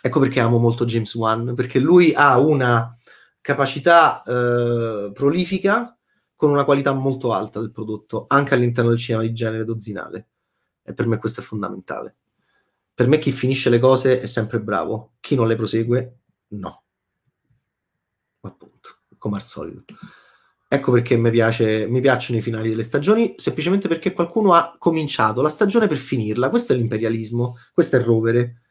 Ecco perché amo molto James Wan, perché lui ha una capacità eh, prolifica con una qualità molto alta del prodotto, anche all'interno del cinema di genere dozzinale. E per me questo è fondamentale. Per me chi finisce le cose è sempre bravo, chi non le prosegue, no. Appunto, come al solito. Ecco perché mi, piace, mi piacciono i finali delle stagioni, semplicemente perché qualcuno ha cominciato la stagione per finirla. Questo è l'imperialismo, questo è il rovere.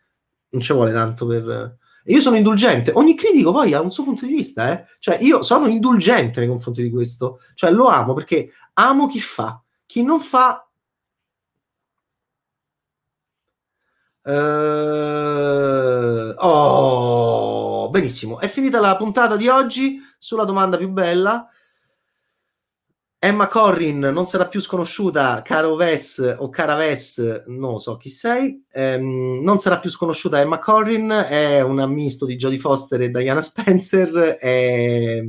Non ci vuole tanto per, io sono indulgente. Ogni critico poi ha un suo punto di vista, eh? Cioè, io sono indulgente nei confronti di questo. Cioè, lo amo perché amo chi fa. Chi non fa... Uh... Oh, benissimo. È finita la puntata di oggi sulla domanda più bella. Emma Corrin non sarà più sconosciuta, caro Ves o cara Ves, non so chi sei, ehm, non sarà più sconosciuta Emma Corrin, è un misto di Jodie Foster e Diana Spencer, è,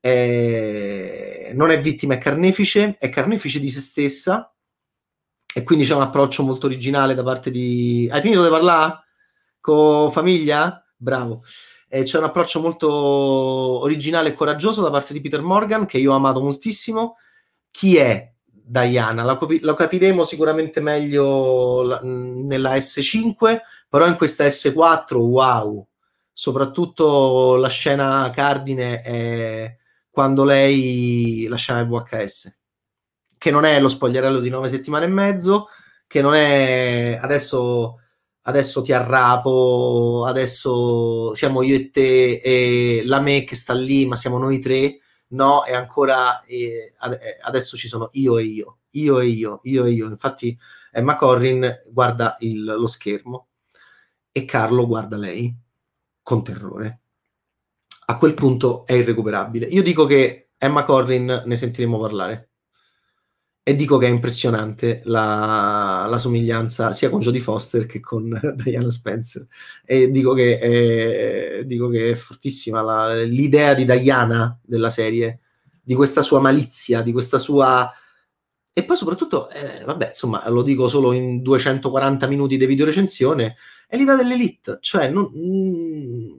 è, non è vittima, è carnefice, è carnefice di se stessa e quindi c'è un approccio molto originale da parte di... Hai finito di parlare? Con famiglia? Bravo eh, c'è un approccio molto originale e coraggioso da parte di Peter Morgan che io ho amato moltissimo. Chi è Diana? La, copi- la capiremo sicuramente meglio la- nella S5, però in questa S4, wow! Soprattutto la scena cardine è quando lei la scena VHS, che non è lo spogliarello di nove settimane e mezzo, che non è adesso adesso ti arrapo, adesso siamo io e te e la me che sta lì, ma siamo noi tre. No, è ancora eh, adesso ci sono io e io, io e io, io e io. Infatti Emma Corrin guarda il, lo schermo e Carlo guarda lei con terrore. A quel punto è irrecuperabile. Io dico che Emma Corrin ne sentiremo parlare e dico che è impressionante la, la, somiglianza sia con Jodie Foster che con *laughs* Diana Spencer. E dico che è, dico che è fortissima la, l'idea di Diana della serie di questa sua malizia di questa sua e poi soprattutto eh, vabbè insomma lo dico solo in 240 minuti di video recensione è l'idea dell'elite. Cioè non, mm,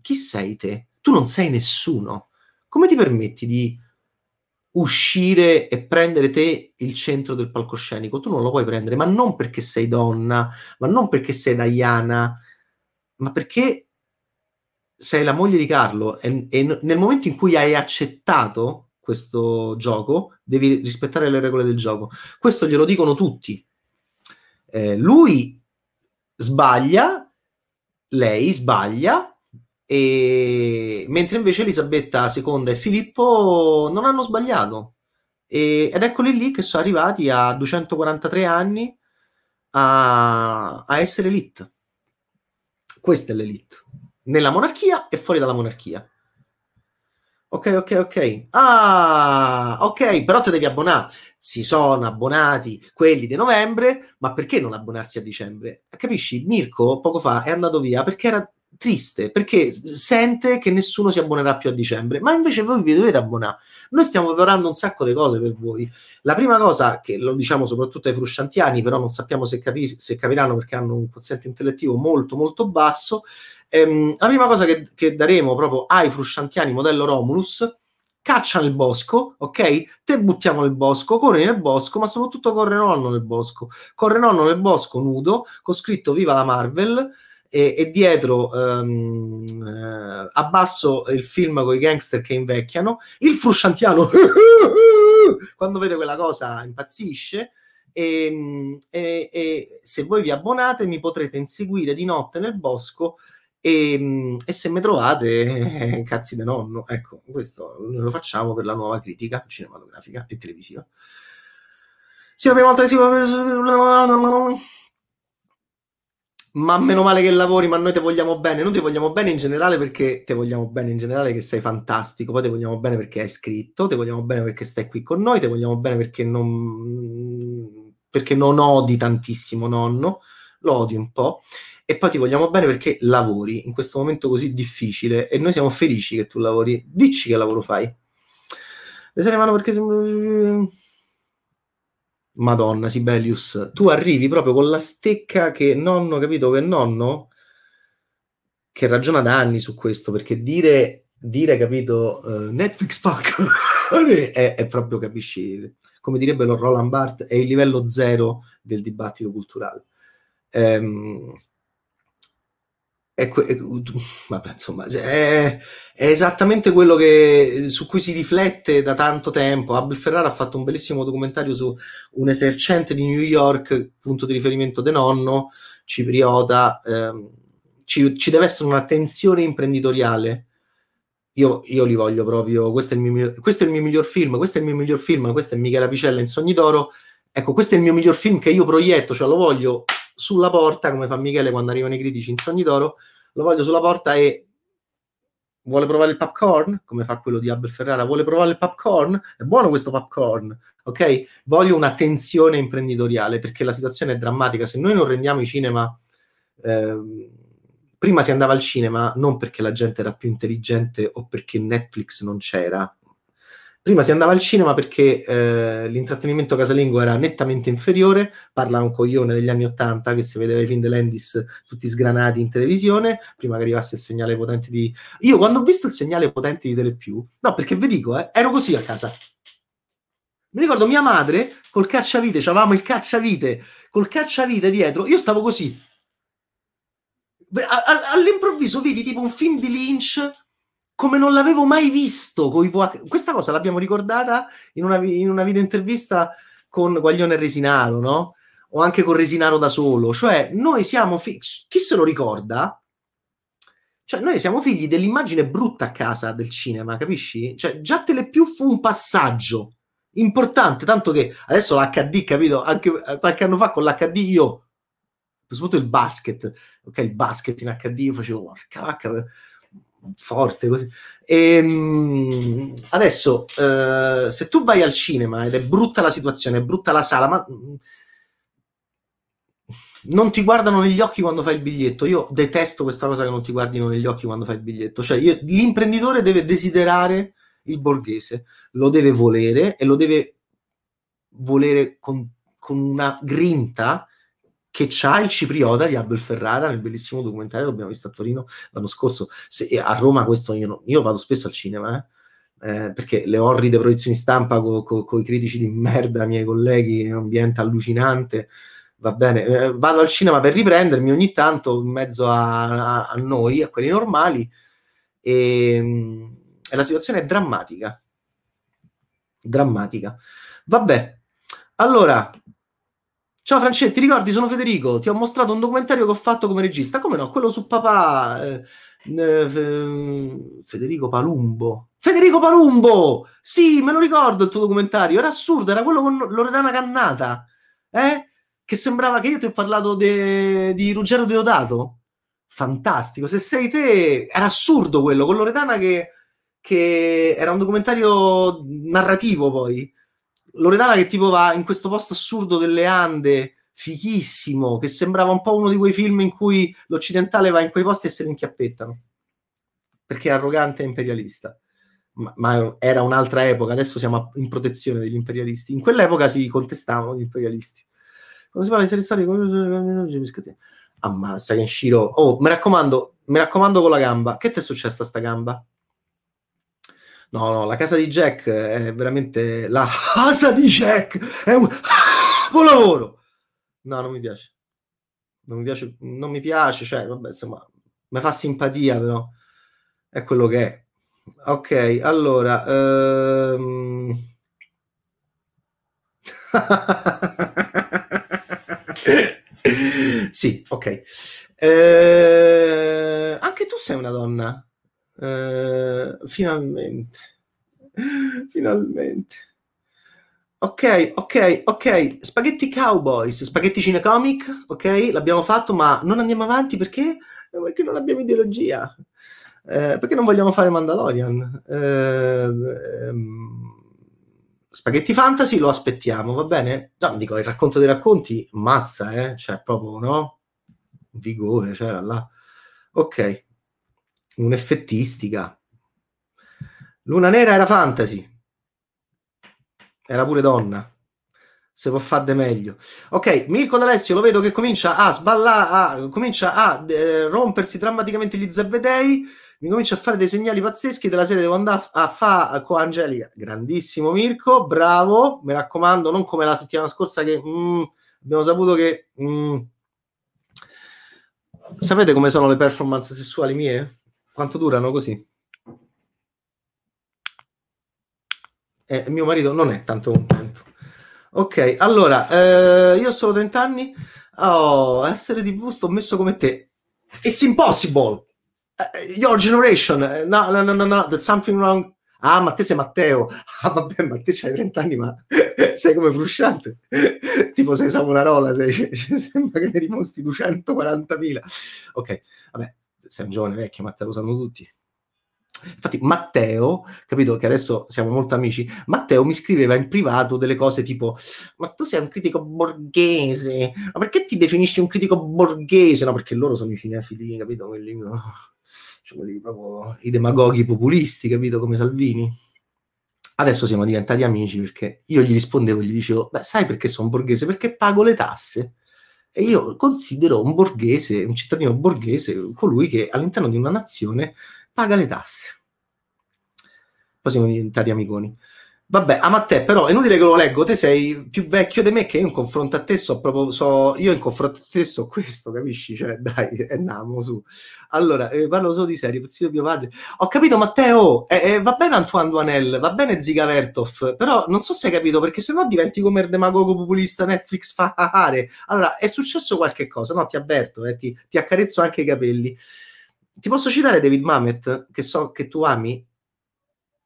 chi sei te? tu non sei nessuno. Come ti permetti di uscire e prendere te il centro del palcoscenico. Tu non lo puoi prendere, ma non perché sei donna, ma non perché sei Diana, ma perché sei la moglie di Carlo e, e nel momento in cui hai accettato questo gioco, devi rispettare le regole del gioco. Questo glielo dicono tutti. Eh, lui sbaglia, lei sbaglia, e... mentre invece Elisabetta II e Filippo non hanno sbagliato. E, ed eccoli lì che sono arrivati a 243 anni a, a essere elite. Questa è l'elite. Nella monarchia e fuori dalla monarchia. Ok, ok, ok. Ah, ok, però te devi abbonare. Si sono abbonati quelli di novembre, ma perché non abbonarsi a dicembre? Capisci? Mirko poco fa è andato via perché era triste perché sente che nessuno si abbonerà più a dicembre, ma invece voi vi dovete abbonare. Noi stiamo preparando un sacco di cose per voi. La prima cosa, che lo diciamo soprattutto ai frusciantiani, però non sappiamo se, capi- se capiranno perché hanno un quoziente intellettivo molto molto basso, ehm, la prima cosa che, che daremo proprio ai frusciantiani modello Romulus caccia nel bosco, ok? Te buttiamo nel bosco, corri nel bosco, ma soprattutto corre nonno nel bosco. Corre nonno nel bosco nudo, con scritto Viva la Marvel, e, e dietro um, eh, abbasso il film con i gangster che invecchiano, il frusciantiano. *laughs* Quando vede quella cosa impazzisce. E, e, e, se voi vi abbonate mi potrete inseguire di notte nel bosco e, e se mi trovate eh, cazzi di nonno. Ecco questo lo facciamo per la nuova critica cinematografica e televisiva. Sì, la prima volta che si ma meno male che lavori, ma noi ti vogliamo bene. Noi ti vogliamo bene in generale perché ti vogliamo bene in generale che sei fantastico. Poi ti vogliamo bene perché hai scritto, ti vogliamo bene perché stai qui con noi, ti vogliamo bene perché non, perché non odi tantissimo nonno, lo odi un po'. E poi ti vogliamo bene perché lavori in questo momento così difficile e noi siamo felici che tu lavori. Dici che lavoro fai. Le serie mano perché Madonna, Sibelius, tu arrivi proprio con la stecca che nonno, capito che nonno, che ragiona da anni su questo, perché dire, dire capito, uh, Netflix fuck, *laughs* è, è, proprio, capisci, come direbbe lo Roland Barthes, è il livello zero del dibattito culturale. Um, è, è, vabbè, insomma, è, è, esattamente quello che, su cui si riflette da tanto tempo. Abel Ferrara ha fatto un bellissimo documentario su un esercente di New York, punto di riferimento de nonno, cipriota. Ehm, ci, ci, deve essere una tensione imprenditoriale. Io, io, li voglio proprio. Questo è, il mio, questo è il mio miglior film. Questo è il mio miglior film. Questo è Michela Picella in Sogni d'Oro. Ecco, questo è il mio miglior film che io proietto, cioè lo voglio sulla porta, come fa Michele quando arrivano i critici in Sogni d'Oro, lo voglio sulla porta e vuole provare il popcorn, come fa quello di Abel Ferrara, vuole provare il popcorn? È buono questo popcorn, ok? Voglio una tensione imprenditoriale perché la situazione è drammatica. Se noi non rendiamo i cinema... Eh, prima si andava al cinema non perché la gente era più intelligente o perché Netflix non c'era, Prima si andava al cinema perché eh, l'intrattenimento casalingo era nettamente inferiore, parla un coglione degli anni Ottanta che si vedeva i film di Landis tutti sgranati in televisione, prima che arrivasse il segnale potente di... Io quando ho visto il segnale potente di Telepiù, no perché vi dico, eh, ero così a casa. Mi ricordo mia madre col cacciavite, avevamo il cacciavite, col cacciavite dietro, io stavo così. All'improvviso vedi tipo un film di Lynch come non l'avevo mai visto. Questa cosa l'abbiamo ricordata in una, in una video intervista con Guaglione e Resinaro, no? O anche con Resinaro da solo. Cioè, noi siamo figli. Chi se lo ricorda? Cioè, noi siamo figli dell'immagine brutta a casa del cinema, capisci? Cioè, già Telepiù fu un passaggio importante, tanto che adesso l'HD, capito? Anche qualche anno fa con l'HD io, soprattutto il basket, ok, il basket in HD, io facevo, porca vacca, forte così. E, ehm, adesso, eh, se tu vai al cinema ed è brutta la situazione, è brutta la sala, ma mm, non ti guardano negli occhi quando fai il biglietto. Io detesto questa cosa che non ti guardino negli occhi quando fai il biglietto. Cioè, io, l'imprenditore deve desiderare il borghese, lo deve volere e lo deve volere con, con una grinta che c'ha il cipriota di Abel Ferrara nel bellissimo documentario che abbiamo visto a Torino l'anno scorso. Se, a Roma questo io, no, io, vado spesso al cinema, eh, eh, perché le orride proiezioni stampa con co, co i critici di merda, miei colleghi, un ambiente allucinante. Va bene, eh, vado al cinema per riprendermi ogni tanto in mezzo a, a, a noi, a quelli normali, e, e la situazione è drammatica. Drammatica. Vabbè, allora, Ciao Francesco, ti ricordi? Sono Federico. Ti ho mostrato un documentario che ho fatto come regista. Come no? Quello su papà eh, eh, Federico Palumbo. Federico Palumbo! Sì, me lo ricordo il tuo documentario, era assurdo, era quello con Loredana Cannata, eh? Che sembrava che io ti ho parlato de... di Ruggero Deodato. Fantastico, se sei te, era assurdo quello, con Loredana che, che era un documentario narrativo poi. Loredana che tipo va in questo posto assurdo delle Ande, fichissimo, che sembrava un po' uno di quei film in cui l'occidentale va in quei posti e se ne inchiappettano, perché è arrogante e imperialista ma, ma, era un'altra epoca, adesso siamo in protezione degli imperialisti. In quell'epoca si contestavano gli imperialisti. Quando si parla di serie storiche, ammazza che Shiro. Oh, mi raccomando, mi raccomando con la gamba. Che ti è successo a sta gamba? No, no, la casa di Jack è veramente la casa di Jack. È un *laughs* buon lavoro. No, non mi piace. Non mi piace, non mi piace, cioè, vabbè, insomma, mi fa simpatia, però è quello che è Ok, allora... Ehm... *laughs* sì, ok. Eh, anche tu sei una donna. Eh, finalmente. *laughs* Finalmente. Ok, ok, ok. Spaghetti Cowboys, spaghetti cinecomic, ok? L'abbiamo fatto, ma non andiamo avanti perché? Perché non abbiamo ideologia. Eh, perché non vogliamo fare Mandalorian? Eh, ehm, spaghetti Fantasy lo aspettiamo, va bene? No, dico, il racconto dei racconti, mazza, eh? Cioè, proprio, no? Vigore, c'era là. Ok. Un'effettistica. Luna Nera era fantasy. Era pure donna. Se può fare meglio. Ok, Mirko D'Alessio lo vedo che comincia a sballare, comincia a eh, rompersi drammaticamente gli zerbedei mi comincia a fare dei segnali pazzeschi della serie devo andare a fare con Angelica grandissimo Mirko bravo mi raccomando non come la settimana scorsa che mm, abbiamo saputo che mm, sapete come sono le performance sessuali mie? Quanto durano così? Eh, mio marito non è tanto contento ok allora eh, io ho solo 30 anni oh, essere tv sto messo come te it's impossible uh, your generation, eh, no, no, no, no, no, there's something wrong. Ah, ma te sei Matteo. *laughs* Ah, vabbè, ma te c'hai 30 anni, ma *laughs* sei come frusciante. *laughs* tipo sei Savonarola, sei, sembra che ne dimostri 240.000. Ok, vabbè, sei un giovane vecchio, Matteo, lo sanno tutti. Infatti, Matteo, capito che adesso siamo molto amici, Matteo mi scriveva in privato delle cose tipo: Ma tu sei un critico borghese, ma perché ti definisci un critico borghese? No, perché loro sono i cinefili, capito? Quelli, no? cioè quelli proprio i demagoghi populisti, capito, come Salvini. Adesso siamo diventati amici perché io gli rispondevo, gli dicevo, beh, sai perché sono borghese? Perché pago le tasse. E io considero un borghese, un cittadino borghese, colui che all'interno di una nazione paga le tasse. Poi siamo diventati amiconi. Vabbè, a Matteo, però è inutile che lo leggo, te sei più vecchio di me che io in confronto a te so proprio, so, io in confronto a te so questo, capisci? Cioè, *laughs* dai, è namo su. Allora, eh, parlo solo di serie, pezzito mio padre. Ho capito Matteo, eh, eh, va bene Antoine Duanel, va bene Ziga Vertov, però non so se hai capito, perché se no diventi come il demagogo populista Netflix fa fare. Allora, è successo qualche cosa, no? Ti avverto, eh, ti, ti accarezzo anche i capelli. Ti posso citare David Mamet, che so che tu ami?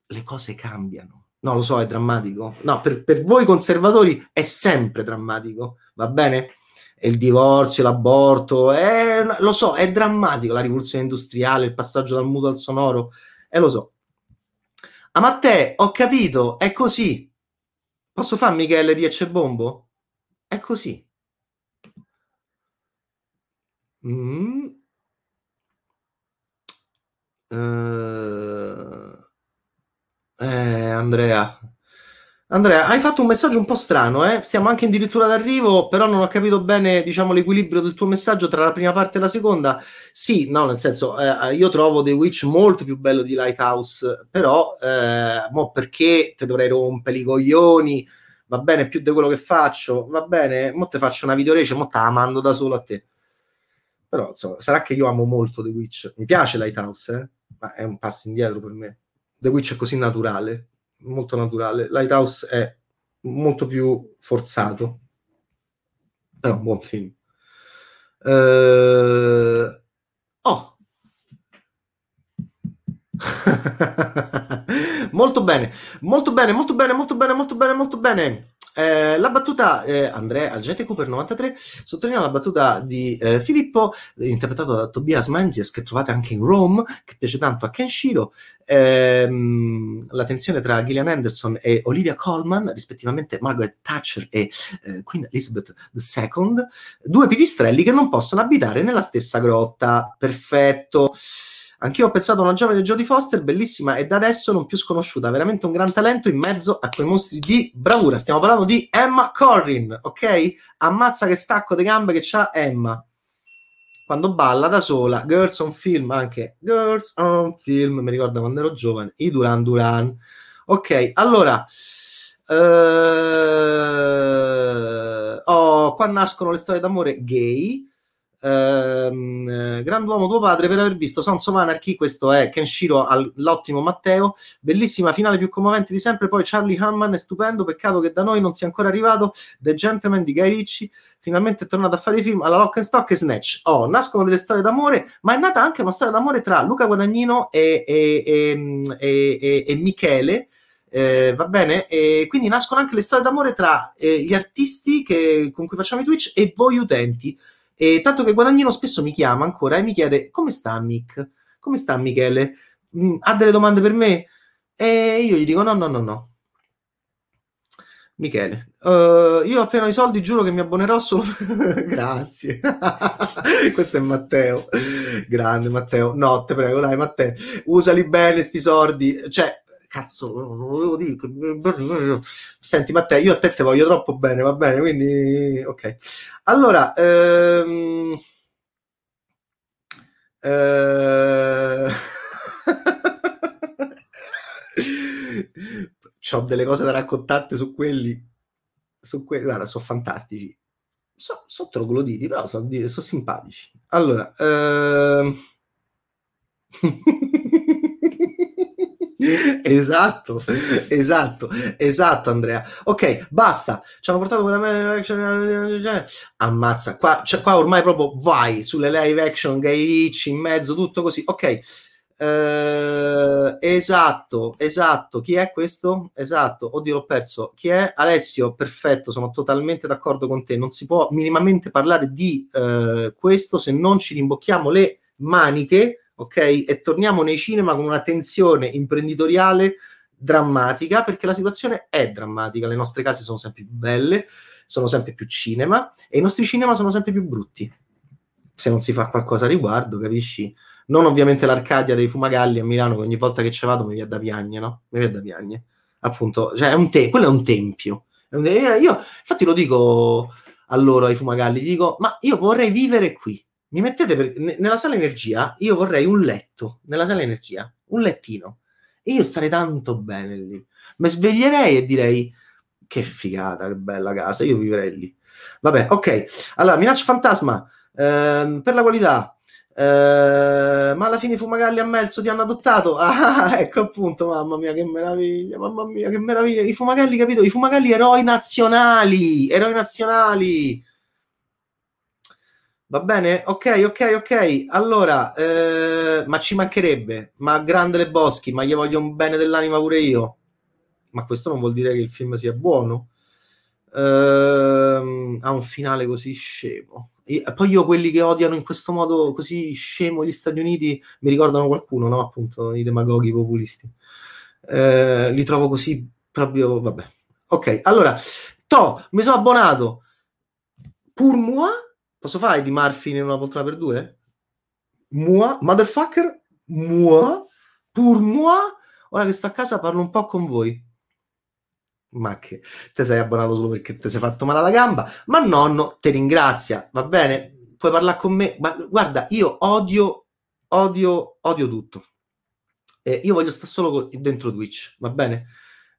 Le cose cambiano No, lo so, è drammatico. No, per, per voi conservatori è sempre drammatico, va bene? Il divorzio, l'aborto, è, lo so, è drammatico la rivoluzione industriale, il passaggio dal muto al sonoro, e eh, lo so. Ah, ma te, ho capito, è così. Posso fare Michele di Ecce Bombo? È così. Mm. Uh... Eh, Andrea. Andrea, hai fatto un messaggio un po' strano, eh? Siamo anche addirittura d'arrivo, però non ho capito bene, diciamo, l'equilibrio del tuo messaggio tra la prima parte e la seconda. Sì, no, nel senso, eh, io trovo The Witch molto più bello di Lighthouse, però, eh, mo perché te dovrei rompere i coglioni? Va bene, più di quello che faccio, va bene, mo te faccio una videorece, mo te la mando da solo a te. Però, insomma, sarà che io amo molto The Witch. Mi piace Lighthouse, eh? Ma è un passo indietro per me. The Witch è così naturale, molto naturale. Lighthouse è molto più forzato, però un buon film. Uh... Oh! *laughs* molto bene, molto bene, molto bene, molto bene, molto bene, molto bene. Eh, la battuta eh, Andrea Algete Cooper 93 sottolinea la battuta di eh, Filippo interpretato da Tobias Menzies che trovate anche in Rome che piace tanto a Kenshiro. Ehm, la tensione tra Gillian Anderson e Olivia Colman rispettivamente Margaret Thatcher e eh, Queen Elizabeth II due pipistrelli che non possono abitare nella stessa grotta. Perfetto Anch'io ho pensato a una giovane Jodie Foster, bellissima e da adesso non più sconosciuta, veramente un gran talento in mezzo a quei mostri di bravura. Stiamo parlando di Emma Corrin, ok? Ammazza che stacco di gambe che c'ha Emma. Quando balla da sola, Girls on Film, anche Girls on Film, mi ricorda quando ero giovane, i Duran Duran. Ok, allora... Uh, oh, qua nascono le storie d'amore gay Ehm, grand'uomo tuo padre per aver visto Sons of Anarchy questo è Kenshiro all'ottimo Matteo bellissima finale più commovente di sempre poi Charlie Hanman è stupendo peccato che da noi non sia ancora arrivato The Gentleman di Guy Ritchie finalmente è tornato a fare i film alla Lock and Stock e Snatch oh, nascono delle storie d'amore ma è nata anche una storia d'amore tra Luca Guadagnino e, e, e, e Michele eh, va bene? E quindi nascono anche le storie d'amore tra eh, gli artisti che, con cui facciamo i Twitch e voi utenti. E tanto che Guadagnino spesso mi chiama ancora e mi chiede come sta Mick? Come sta Michele? Mm, ha delle domande per me? E io gli dico no, no, no, no. Michele, uh, io appena ho i soldi giuro che mi abbonerò solo. *laughs* Grazie. *laughs* Questo è Matteo. Grande Matteo. No, te prego, dai Matteo, usali bene sti soldi. Cioè, cazzo, non lo devo dire. Senti, Matteo, io a te te voglio troppo bene, va bene, quindi ok. Allora, ehm... eh... *laughs* ho delle cose da raccontarti su quelli, su quelli, guarda, sono fantastici. Sono so trogloditi, però sono, sono simpatici. Allora, ehm... *laughs* esatto, esatto, esatto, Andrea. Ok, basta. Ci hanno portato quella ammazza. Qua, cioè, qua ormai proprio vai sulle live action, Guy Ricci in mezzo, tutto così. Ok. Uh, esatto, esatto. Chi è questo? Esatto. Oddio, l'ho perso. Chi è? Alessio, perfetto, sono totalmente d'accordo con te. Non si può minimamente parlare di uh, questo se non ci rimbocchiamo le maniche ok? E torniamo nei cinema con una tensione imprenditoriale drammatica, perché la situazione è drammatica, le nostre case sono sempre più belle, sono sempre più cinema e i nostri cinema sono sempre più brutti. Se non si fa qualcosa a riguardo, capisci? Non ovviamente l'Arcadia dei Fumagalli a Milano, che ogni volta che ci vado mi viene da piagne, no? Mi viene da piagne. Appunto, cioè è un te- quello è un tempio. È un te- io, infatti lo dico a loro, ai Fumagalli, dico, ma io vorrei vivere qui mi mettete per, nella sala energia, io vorrei un letto nella sala energia, un lettino. E io starei tanto bene lì. Mi sveglierei e direi che figata, che bella casa, io vivrei lì. Vabbè, ok. Allora, minaccia fantasma ehm, per la qualità. Eh, ma alla fine Fumagalli a Melzo ti hanno adottato. *laughs* Ah, ecco appunto, mamma mia, che meraviglia, mamma mia, che meraviglia. I Fumagalli, capito? I Fumagalli eroi nazionali, eroi nazionali Va bene? Ok, ok, ok. Allora, eh, ma ci mancherebbe. Ma grande le boschi, ma gli voglio un bene dell'anima pure io. Ma questo non vuol dire che il film sia buono. Eh, ha un finale così scemo. E poi io quelli che odiano in questo modo così scemo gli Stati Uniti mi ricordano qualcuno, no? Appunto, i demagoghi populisti. Eh, li trovo così proprio, vabbè. Ok, allora, to, mi sono abbonato. Pour moi Posso fare di Murphy in una poltrona per due? Moi, motherfucker, moi, pour moi. Ora che sto a casa parlo un po' con voi. Ma che te sei abbonato solo perché ti sei fatto male alla gamba? Ma nonno ti ringrazia, va bene? Puoi parlare con me? Ma guarda, io odio, odio, odio tutto. Eh, io voglio stare solo dentro Twitch, va bene?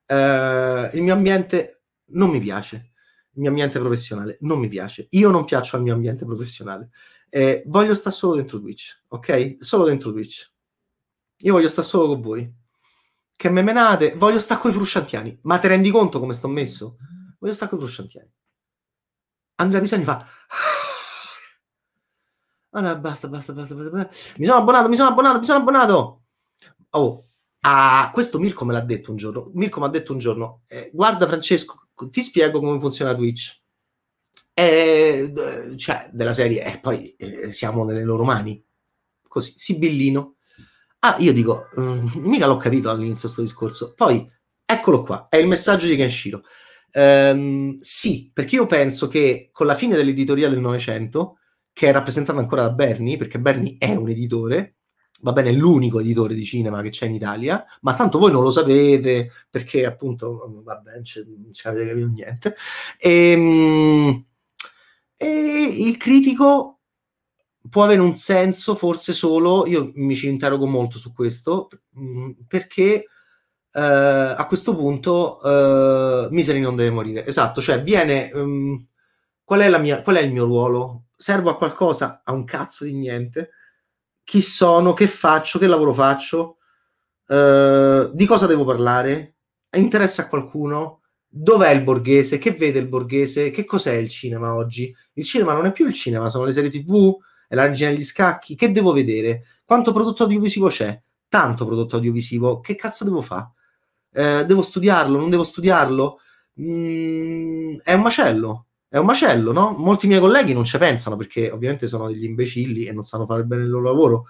Eh, il mio ambiente non mi piace il mio ambiente professionale non mi piace. Io non piaccio al mio ambiente professionale. Eh, voglio stare solo dentro Twitch, ok? Solo dentro Twitch. Io voglio stare solo con voi. Che me menate, voglio stare con i frusciantiani. Ma ti rendi conto come sto messo? Voglio stare con i frusciantiani. Andrea Pisani fa... Allora, basta, basta, basta, basta, basta. Mi sono abbonato, mi sono abbonato, mi sono abbonato. Oh, Ah, questo Mirko me l'ha detto un giorno. Mirko mi ha detto un giorno: eh, Guarda, Francesco, ti spiego come funziona Twitch. Eh, cioè, della serie, e poi eh, siamo nelle loro mani. Così, sibillino. Ah, io dico, mm, mica l'ho capito all'inizio questo discorso. Poi, eccolo qua, è il messaggio di Kenshiro. Um, sì, perché io penso che con la fine dell'editoria del Novecento, che è rappresentata ancora da Bernie, perché Bernie è un editore, va bene, è l'unico editore di cinema che c'è in Italia, ma tanto voi non lo sapete perché appunto, vabbè, non ci avete capito niente. E, ehm, e il critico può avere un senso forse solo, io mi ci interrogo molto su questo, mm, perché Uh, a questo punto uh, Misery non deve morire. Esatto, cioè viene... Um, qual, è mia, qual, è il mio ruolo? Servo a qualcosa? A un cazzo di niente. Chi sono? Che faccio? Che lavoro faccio? Uh, di cosa devo parlare? Interessa a qualcuno? Dov'è il borghese? Che vede il borghese? Che cos'è il cinema oggi? Il cinema non è più il cinema, sono le serie tv, è la regina degli scacchi. Che devo vedere? Quanto prodotto audiovisivo c'è? Tanto prodotto audiovisivo. Che cazzo devo fare? eh, devo studiarlo, non devo studiarlo, mm, è un macello, è un macello, no? Molti miei colleghi non ci pensano perché ovviamente sono degli imbecilli e non sanno fare bene il loro lavoro,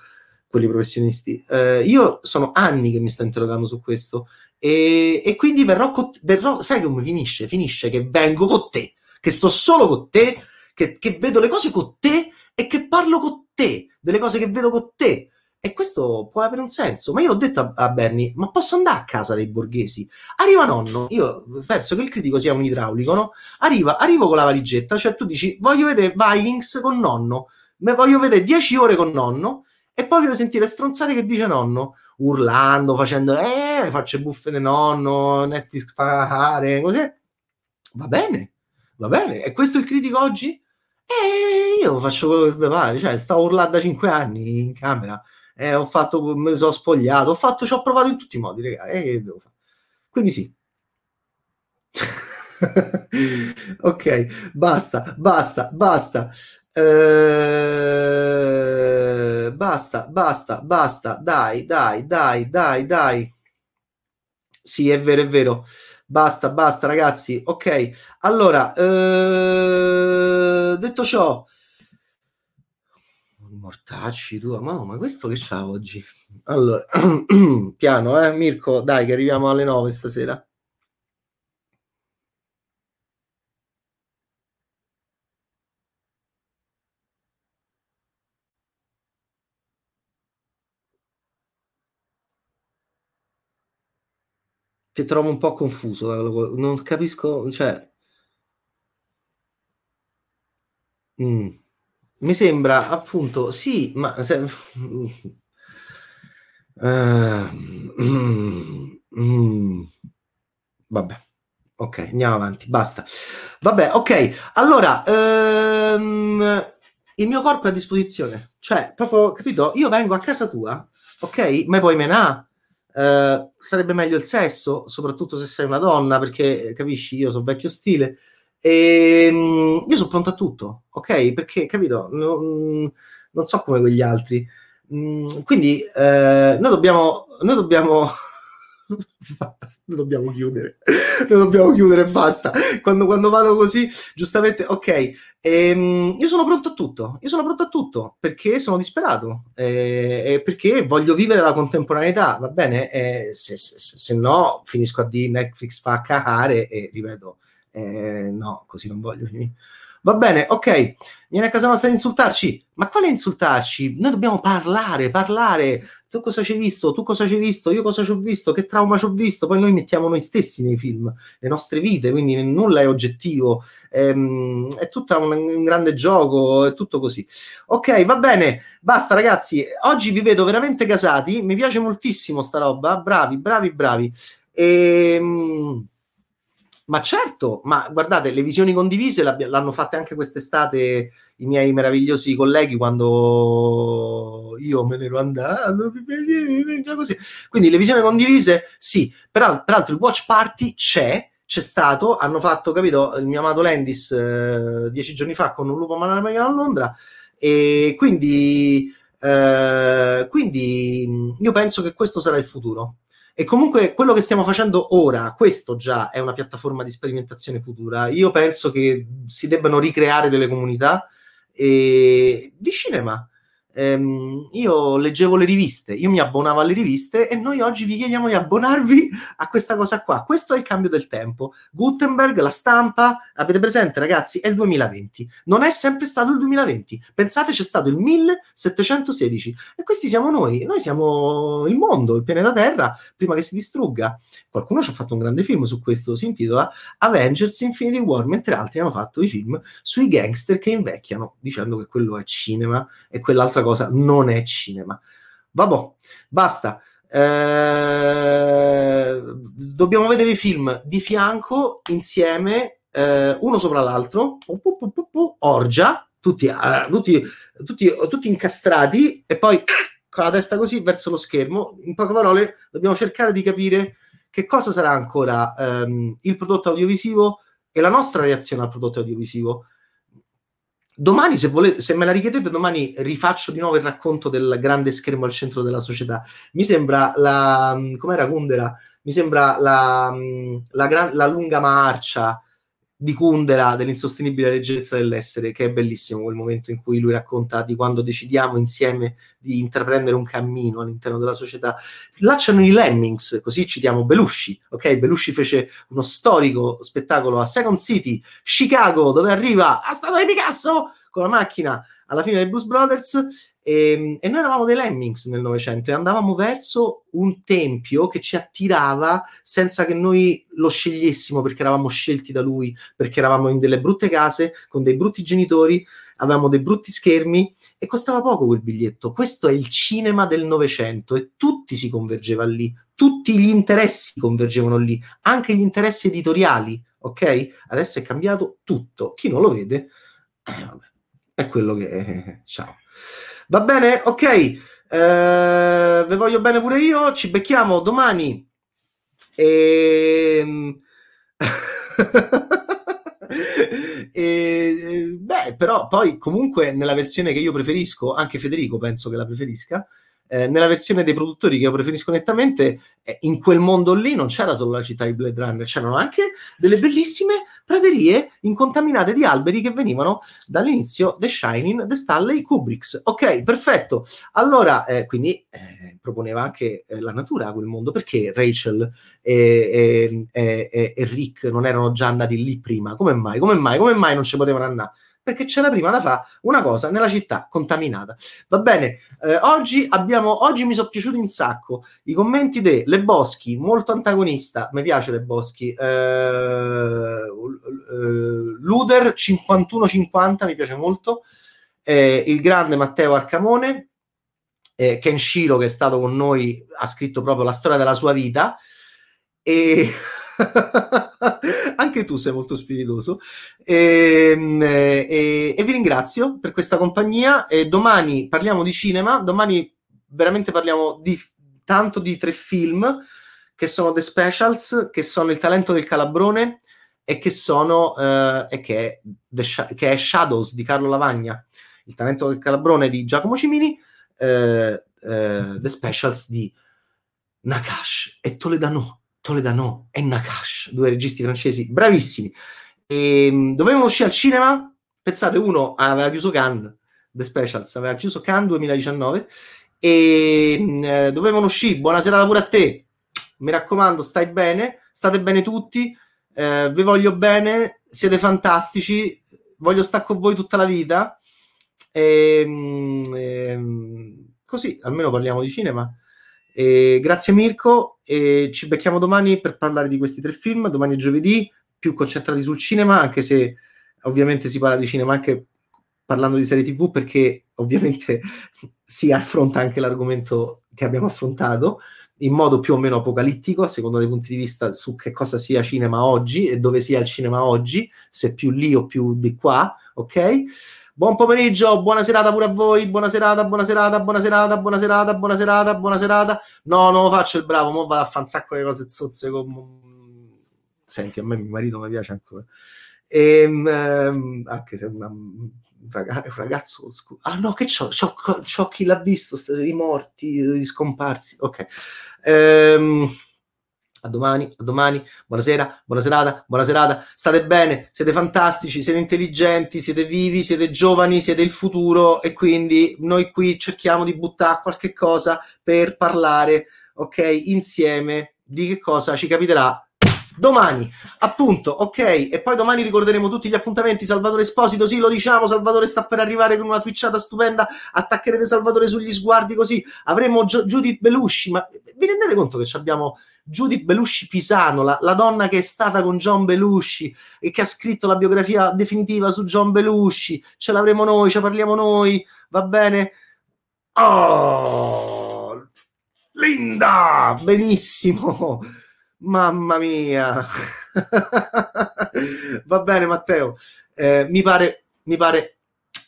quelli professionisti. Eh, io sono anni che mi sto interrogando su questo e, e quindi verrò, con, verrò, sai come finisce? Finisce che vengo con te, che sto solo con te, che, che vedo le cose con te e che parlo con te, delle cose che vedo con te e questo può avere un senso. Ma io l'ho detto a, a Bernie, ma posso andare a casa dei borghesi? Arriva nonno, io penso che il critico sia un idraulico, no? Arriva, arrivo con la valigetta, cioè tu dici, voglio vedere Vikings con nonno, me voglio vedere 10 ore con nonno, e poi voglio sentire stronzate che dice nonno, urlando, facendo, eh, faccio buffe di nonno, Netflix fa fare, così. Va bene, va bene. E questo il critico oggi? E io faccio quello che mi pare, cioè, sto urlando da 5 anni in camera eh, ho fatto, mi sono spogliato, ho fatto, ci ho provato in tutti i modi, raga, eh, devo fare? Quindi sì. *laughs* ok, basta, basta, basta. Eh, basta, basta, basta, dai, dai, dai, dai, dai. Sì, è vero, è vero. Basta, basta, ragazzi. Ok, allora, eh, detto ciò, mortacci tu, ma, ma questo che c'ha oggi? Allora, *clears throat* piano, eh, Mirko, dai, che arriviamo alle 9 stasera. Ti trovo un po' confuso, non capisco, cioè... Mm. Mi sembra appunto, sì, ma se, uh, mm, mm, vabbè, ok, andiamo avanti, basta. Vabbè, ok, allora, um, il mio corpo è a disposizione, cioè, proprio, capito? Io vengo a casa tua, ok? Ma poi menà, uh, sarebbe meglio il sesso, soprattutto se sei una donna, perché, capisci, io sono vecchio stile, e, ehm, io sono pronto a tutto, ok? Perché, capito, non, non so come quegli altri. Mm, quindi eh, noi dobbiamo, noi dobbiamo *laughs* noi dobbiamo chiudere, noi dobbiamo chiudere, basta. Quando, quando vado così, giustamente, ok, ehm, io sono pronto a tutto, io sono pronto a tutto perché sono disperato eh, e perché voglio vivere la contemporaneità, va bene? Eh, se, se, se, no, finisco a dire Netflix fa cacare e ripeto, eh, no, così non voglio finire. Va bene, ok, vieni a casa nostra ad insultarci. Ma quale insultarci? Noi dobbiamo parlare, parlare. Tu cosa ci hai visto? Tu cosa ci hai visto? Io cosa ci ho visto? Che trauma ci ho visto? Poi noi mettiamo noi stessi nei film, le nostre vite, quindi nulla è oggettivo. Ehm, è tutto un, un, grande gioco, è tutto così. Ok, va bene, basta ragazzi. Oggi vi vedo veramente casati. Mi piace moltissimo sta roba. Bravi, bravi, bravi. Ehm ma certo, ma guardate, le visioni condivise l'hanno fatte anche quest'estate i miei meravigliosi colleghi quando io me ne ero andato. Così. Quindi le visioni condivise, sì. Però, peraltro il watch party c'è, c'è stato, hanno fatto, capito, il mio amato Landis eh, dieci giorni fa con un lupo americano a Londra e quindi, eh, quindi io penso che questo sarà il futuro E comunque quello che stiamo facendo ora, questo già è una piattaforma di sperimentazione futura. Io penso che si debbano ricreare delle comunità e... di cinema ehm, io leggevo le riviste, io mi abbonavo alle riviste e noi oggi vi chiediamo di abbonarvi a questa cosa qua. Questo è il cambio del tempo. Gutenberg, la stampa, avete presente ragazzi? È il 2020. Non è sempre stato il 2020. Pensate c'è stato il 1716 e questi siamo noi. Noi siamo il mondo, il pianeta Terra, prima che si distrugga. Qualcuno ci ha fatto un grande film su questo, si intitola Avengers Infinity War, mentre altri hanno fatto i film sui gangster che invecchiano, dicendo che quello è cinema e quell'altra cosa non è cinema. Vabbè, basta. Eh, dobbiamo vedere i film di fianco insieme, eh, uno sopra l'altro, orgia, tutti, uh, tutti, tutti, tutti incastrati e poi con la testa così verso lo schermo. In poche parole, dobbiamo cercare di capire che cosa sarà ancora um, il prodotto audiovisivo e la nostra reazione al prodotto audiovisivo Domani, se, volete, se me la richiedete, domani rifaccio di nuovo il racconto del grande schermo al centro della società. Mi sembra la. com'era Kundera? Mi sembra la, la, gran, la lunga marcia di Kundera dell'insostenibile leggerezza dell'essere, che è bellissimo quel momento in cui lui racconta di quando decidiamo insieme di intraprendere un cammino all'interno della società. Là c'erano i Lemmings, così citiamo Belushi, ok? Belushi fece uno storico spettacolo a Second City, Chicago, dove arriva a stato di Picasso con la macchina alla fine dei Blues Brothers e, ehm, e, noi eravamo dei lemmings nel Novecento e andavamo verso un tempio che ci attirava senza che noi lo scegliessimo perché eravamo scelti da lui, perché eravamo in delle brutte case, con dei brutti genitori, avevamo dei brutti schermi e costava poco quel biglietto. Questo è il cinema del Novecento e tutti si convergeva lì, tutti gli interessi convergevano lì, anche gli interessi editoriali, ok? Adesso è cambiato tutto. Chi non lo vede, eh, *clears throat* vabbè, è quello che. *laughs* Ciao. Va bene? Ok. Eh, ve voglio bene pure io. Ci becchiamo domani. *laughs* E... e, beh, però poi comunque nella versione che io preferisco, anche Federico penso che la preferisca, eh, nella versione dei produttori che io preferisco nettamente, eh, in quel mondo lì non c'era solo la città di Blade Runner, c'erano anche delle bellissime praterie incontaminate di alberi che venivano dall'inizio The Shining, The Stanley Kubricks. Ok, perfetto. Allora, eh, quindi eh, proponeva anche eh, la natura a quel mondo, perché Rachel e, e, e, e, Rick non erano già andati lì prima? Come mai? Come mai? Come mai non ci potevano andare? Perché c'era prima da fare una cosa nella città contaminata. Va bene, eh, oggi, abbiamo, oggi mi sono piaciuti un sacco i commenti di Le Boschi, molto antagonista, mi piace Le Boschi, eh, eh, Luder 5150 mi piace molto, eh, il grande Matteo Arcamone, eh, Kenshiro che è stato con noi ha scritto proprio la storia della sua vita e *laughs* *laughs* Anche tu sei molto spiritoso. E, ehm, e, e, vi ringrazio per questa compagnia. E domani parliamo di cinema. Domani veramente parliamo di tanto di tre film che sono The Specials, che sono Il talento del calabrone e che sono uh, e che è, Sh- che è, Shadows di Carlo Lavagna, Il talento del calabrone di Giacomo Cimini, uh, uh, The Specials di Nakash e Toledano Toledano e Nakash, due registi francesi bravissimi. E, ehm, dovevano uscire al cinema. Pensate, uno aveva chiuso Cannes, The Specials, aveva chiuso Cannes 2019 e ehm, eh, dovevano uscire. Buonasera pure a te. Mi raccomando, stai bene, state bene tutti. Eh, vi voglio bene, siete fantastici. Voglio stare con voi tutta la vita. E, ehm, e, così almeno parliamo di cinema. E grazie Mirko e ci becchiamo domani per parlare di questi tre film, domani è giovedì, più concentrati sul cinema, anche se ovviamente si parla di cinema anche parlando di serie tv perché ovviamente *laughs* si affronta anche l'argomento che abbiamo affrontato in modo più o meno apocalittico, a seconda dei punti di vista su che cosa sia cinema oggi e dove sia il cinema oggi, se più lì o più di qua, ok? Buon pomeriggio, buona serata pure a voi. Buona serata, buona serata, buona serata, buona serata, buona serata, buona serata. No, non lo faccio il bravo, mo vado a fare un sacco di cose zozze con... Senti, a me mio marito mi piace ancora. E, ehm, anche se una un ragazzo ah no che c'ho c'ho, c'ho chi l'ha visto i morti i scomparsi ok ehm, a domani a domani buonasera buona serata buona serata state bene siete fantastici siete intelligenti siete vivi siete giovani siete il futuro e quindi noi qui cerchiamo di buttare qualche cosa per parlare ok insieme di che cosa ci capiterà domani, appunto, ok, e poi domani ricorderemo tutti gli appuntamenti. Salvatore Esposito, sì, lo diciamo, Salvatore sta per arrivare con una twitchata stupenda. Attaccherete Salvatore sugli sguardi così. Avremo Gio- Judith Belushi, ma vi rendete conto che abbiamo Judith Belushi Pisano, la, la, donna che è stata con John Belushi e che ha scritto la biografia definitiva su John Belushi? Ce l'avremo noi, ce parliamo noi, va bene? Oh, Linda, benissimo. Mamma mia. *laughs* Va bene, Matteo. Eh, mi, pare, mi pare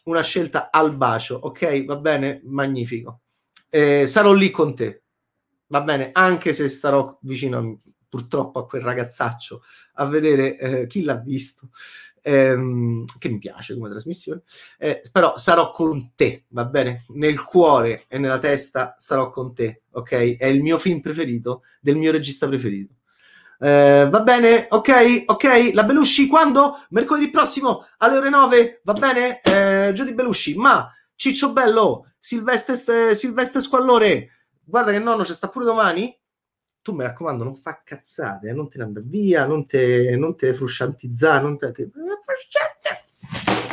una scelta al bacio, ok? Va bene? Magnifico. Eh, sarò lì con te. Va bene, anche se starò vicino a, purtroppo a quel ragazzaccio a vedere eh, chi l'ha visto. Ehm, che mi piace come trasmissione, eh, però sarò con te, va bene? Nel cuore e nella testa starò con te, ok? È il mio film preferito del mio regista preferito. Eh, va bene, ok, ok. La Belushi quando? Mercoledì prossimo alle ore 9, va bene? Eh, Giudi Belushi, ma Ciccio Bello, Silvestre, Silvestre Squallore, guarda che nonno c'è sta pure domani. Tu mi raccomando, non fa cazzate, eh, non te ne andare via, non te, non te frusciantizzare, non te.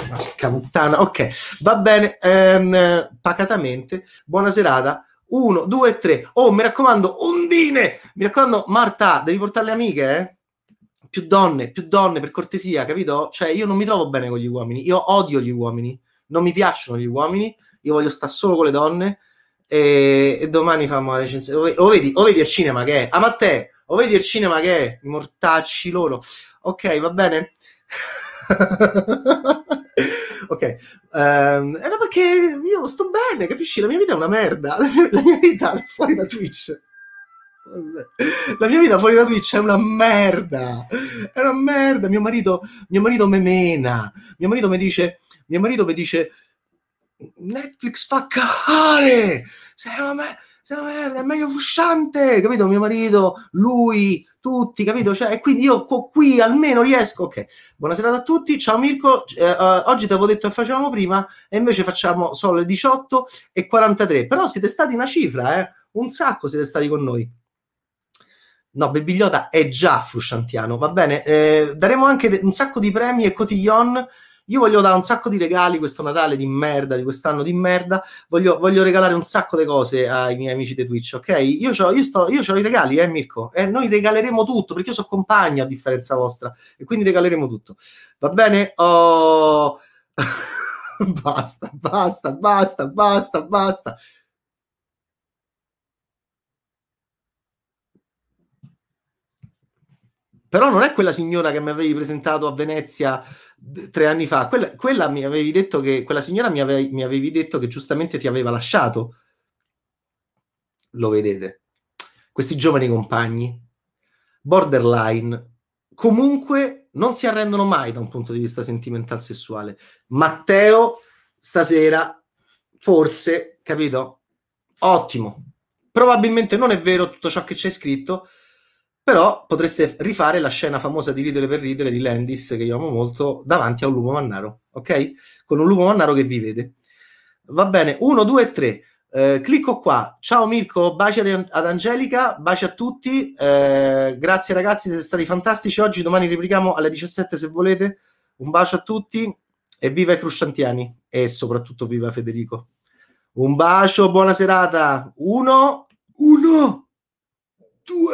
Porca puttana, ok, va bene, ehm, pacatamente, buona serata. 1, 2, 3. Oh, mi raccomando, ondine! Mi raccomando, Marta, devi portare le amiche, eh? Più donne, più donne, per cortesia, capito? Cioè, io non mi trovo bene con gli uomini. Io odio gli uomini. Non mi piacciono gli uomini. Io voglio stare solo con le donne. E, domani facciamo la recensione. O vedi, o vedi il cinema che è. Ah, ma te, o vedi il cinema che è. Mortacci loro. Ok, va bene? *laughs* ok, um, era perché io sto bene, capisci? La mia vita è una merda. La mia, la mia vita è fuori da Twitch. La mia vita fuori da Twitch è una merda. È una merda. Mio marito, mio marito me mena. Mio marito mi dice, mio marito mi dice Netflix fa cagare. Sei una, me- sei una merda, è meglio fusciante, capito? Mio marito, lui, tutti, capito? Cioè, e quindi io qui almeno riesco. Ok, buonasera a tutti. Ciao Mirko. Eh, uh, oggi ti avevo detto che facevamo prima, e invece facciamo solo le 18 e 43. Però siete stati una cifra, eh? Un sacco siete stati con noi. No, Bebigliota è già frusciantiano, va bene. Eh, daremo anche un sacco di premi e cotillon io voglio dare un sacco di regali questo Natale di merda, di quest'anno di merda. Voglio, voglio regalare un sacco di cose ai miei amici di Twitch, ok? Io ho io io i regali, eh, Mirko? E noi regaleremo tutto perché io sono compagno a differenza vostra e quindi regaleremo tutto. Va bene? Oh... *laughs* basta, basta, basta, basta, basta. Però non è quella signora che mi avevi presentato a Venezia tre anni fa, quella, quella, mi avevi detto che quella signora mi avevi, mi avevi detto che giustamente ti aveva lasciato. Lo vedete. Questi giovani compagni, borderline, comunque non si arrendono mai da un punto di vista sentimental sessuale. Matteo, stasera, forse, capito? Ottimo. Probabilmente non è vero tutto ciò che c'è scritto, però potreste rifare la scena famosa di Ridere per ridere di Landis, che io amo molto, davanti a un lupo mannaro, ok? Con un lupo mannaro che vi vede. Va bene, uno, due, tre. Eh, clicco qua. Ciao Mirko, baci ad, ad Angelica, baci a tutti. Eh, grazie ragazzi, siete stati fantastici oggi. Domani replichiamo alle 17 se volete. Un bacio a tutti e viva i frusciantiani e soprattutto viva Federico. Un bacio, buona serata. Uno, uno.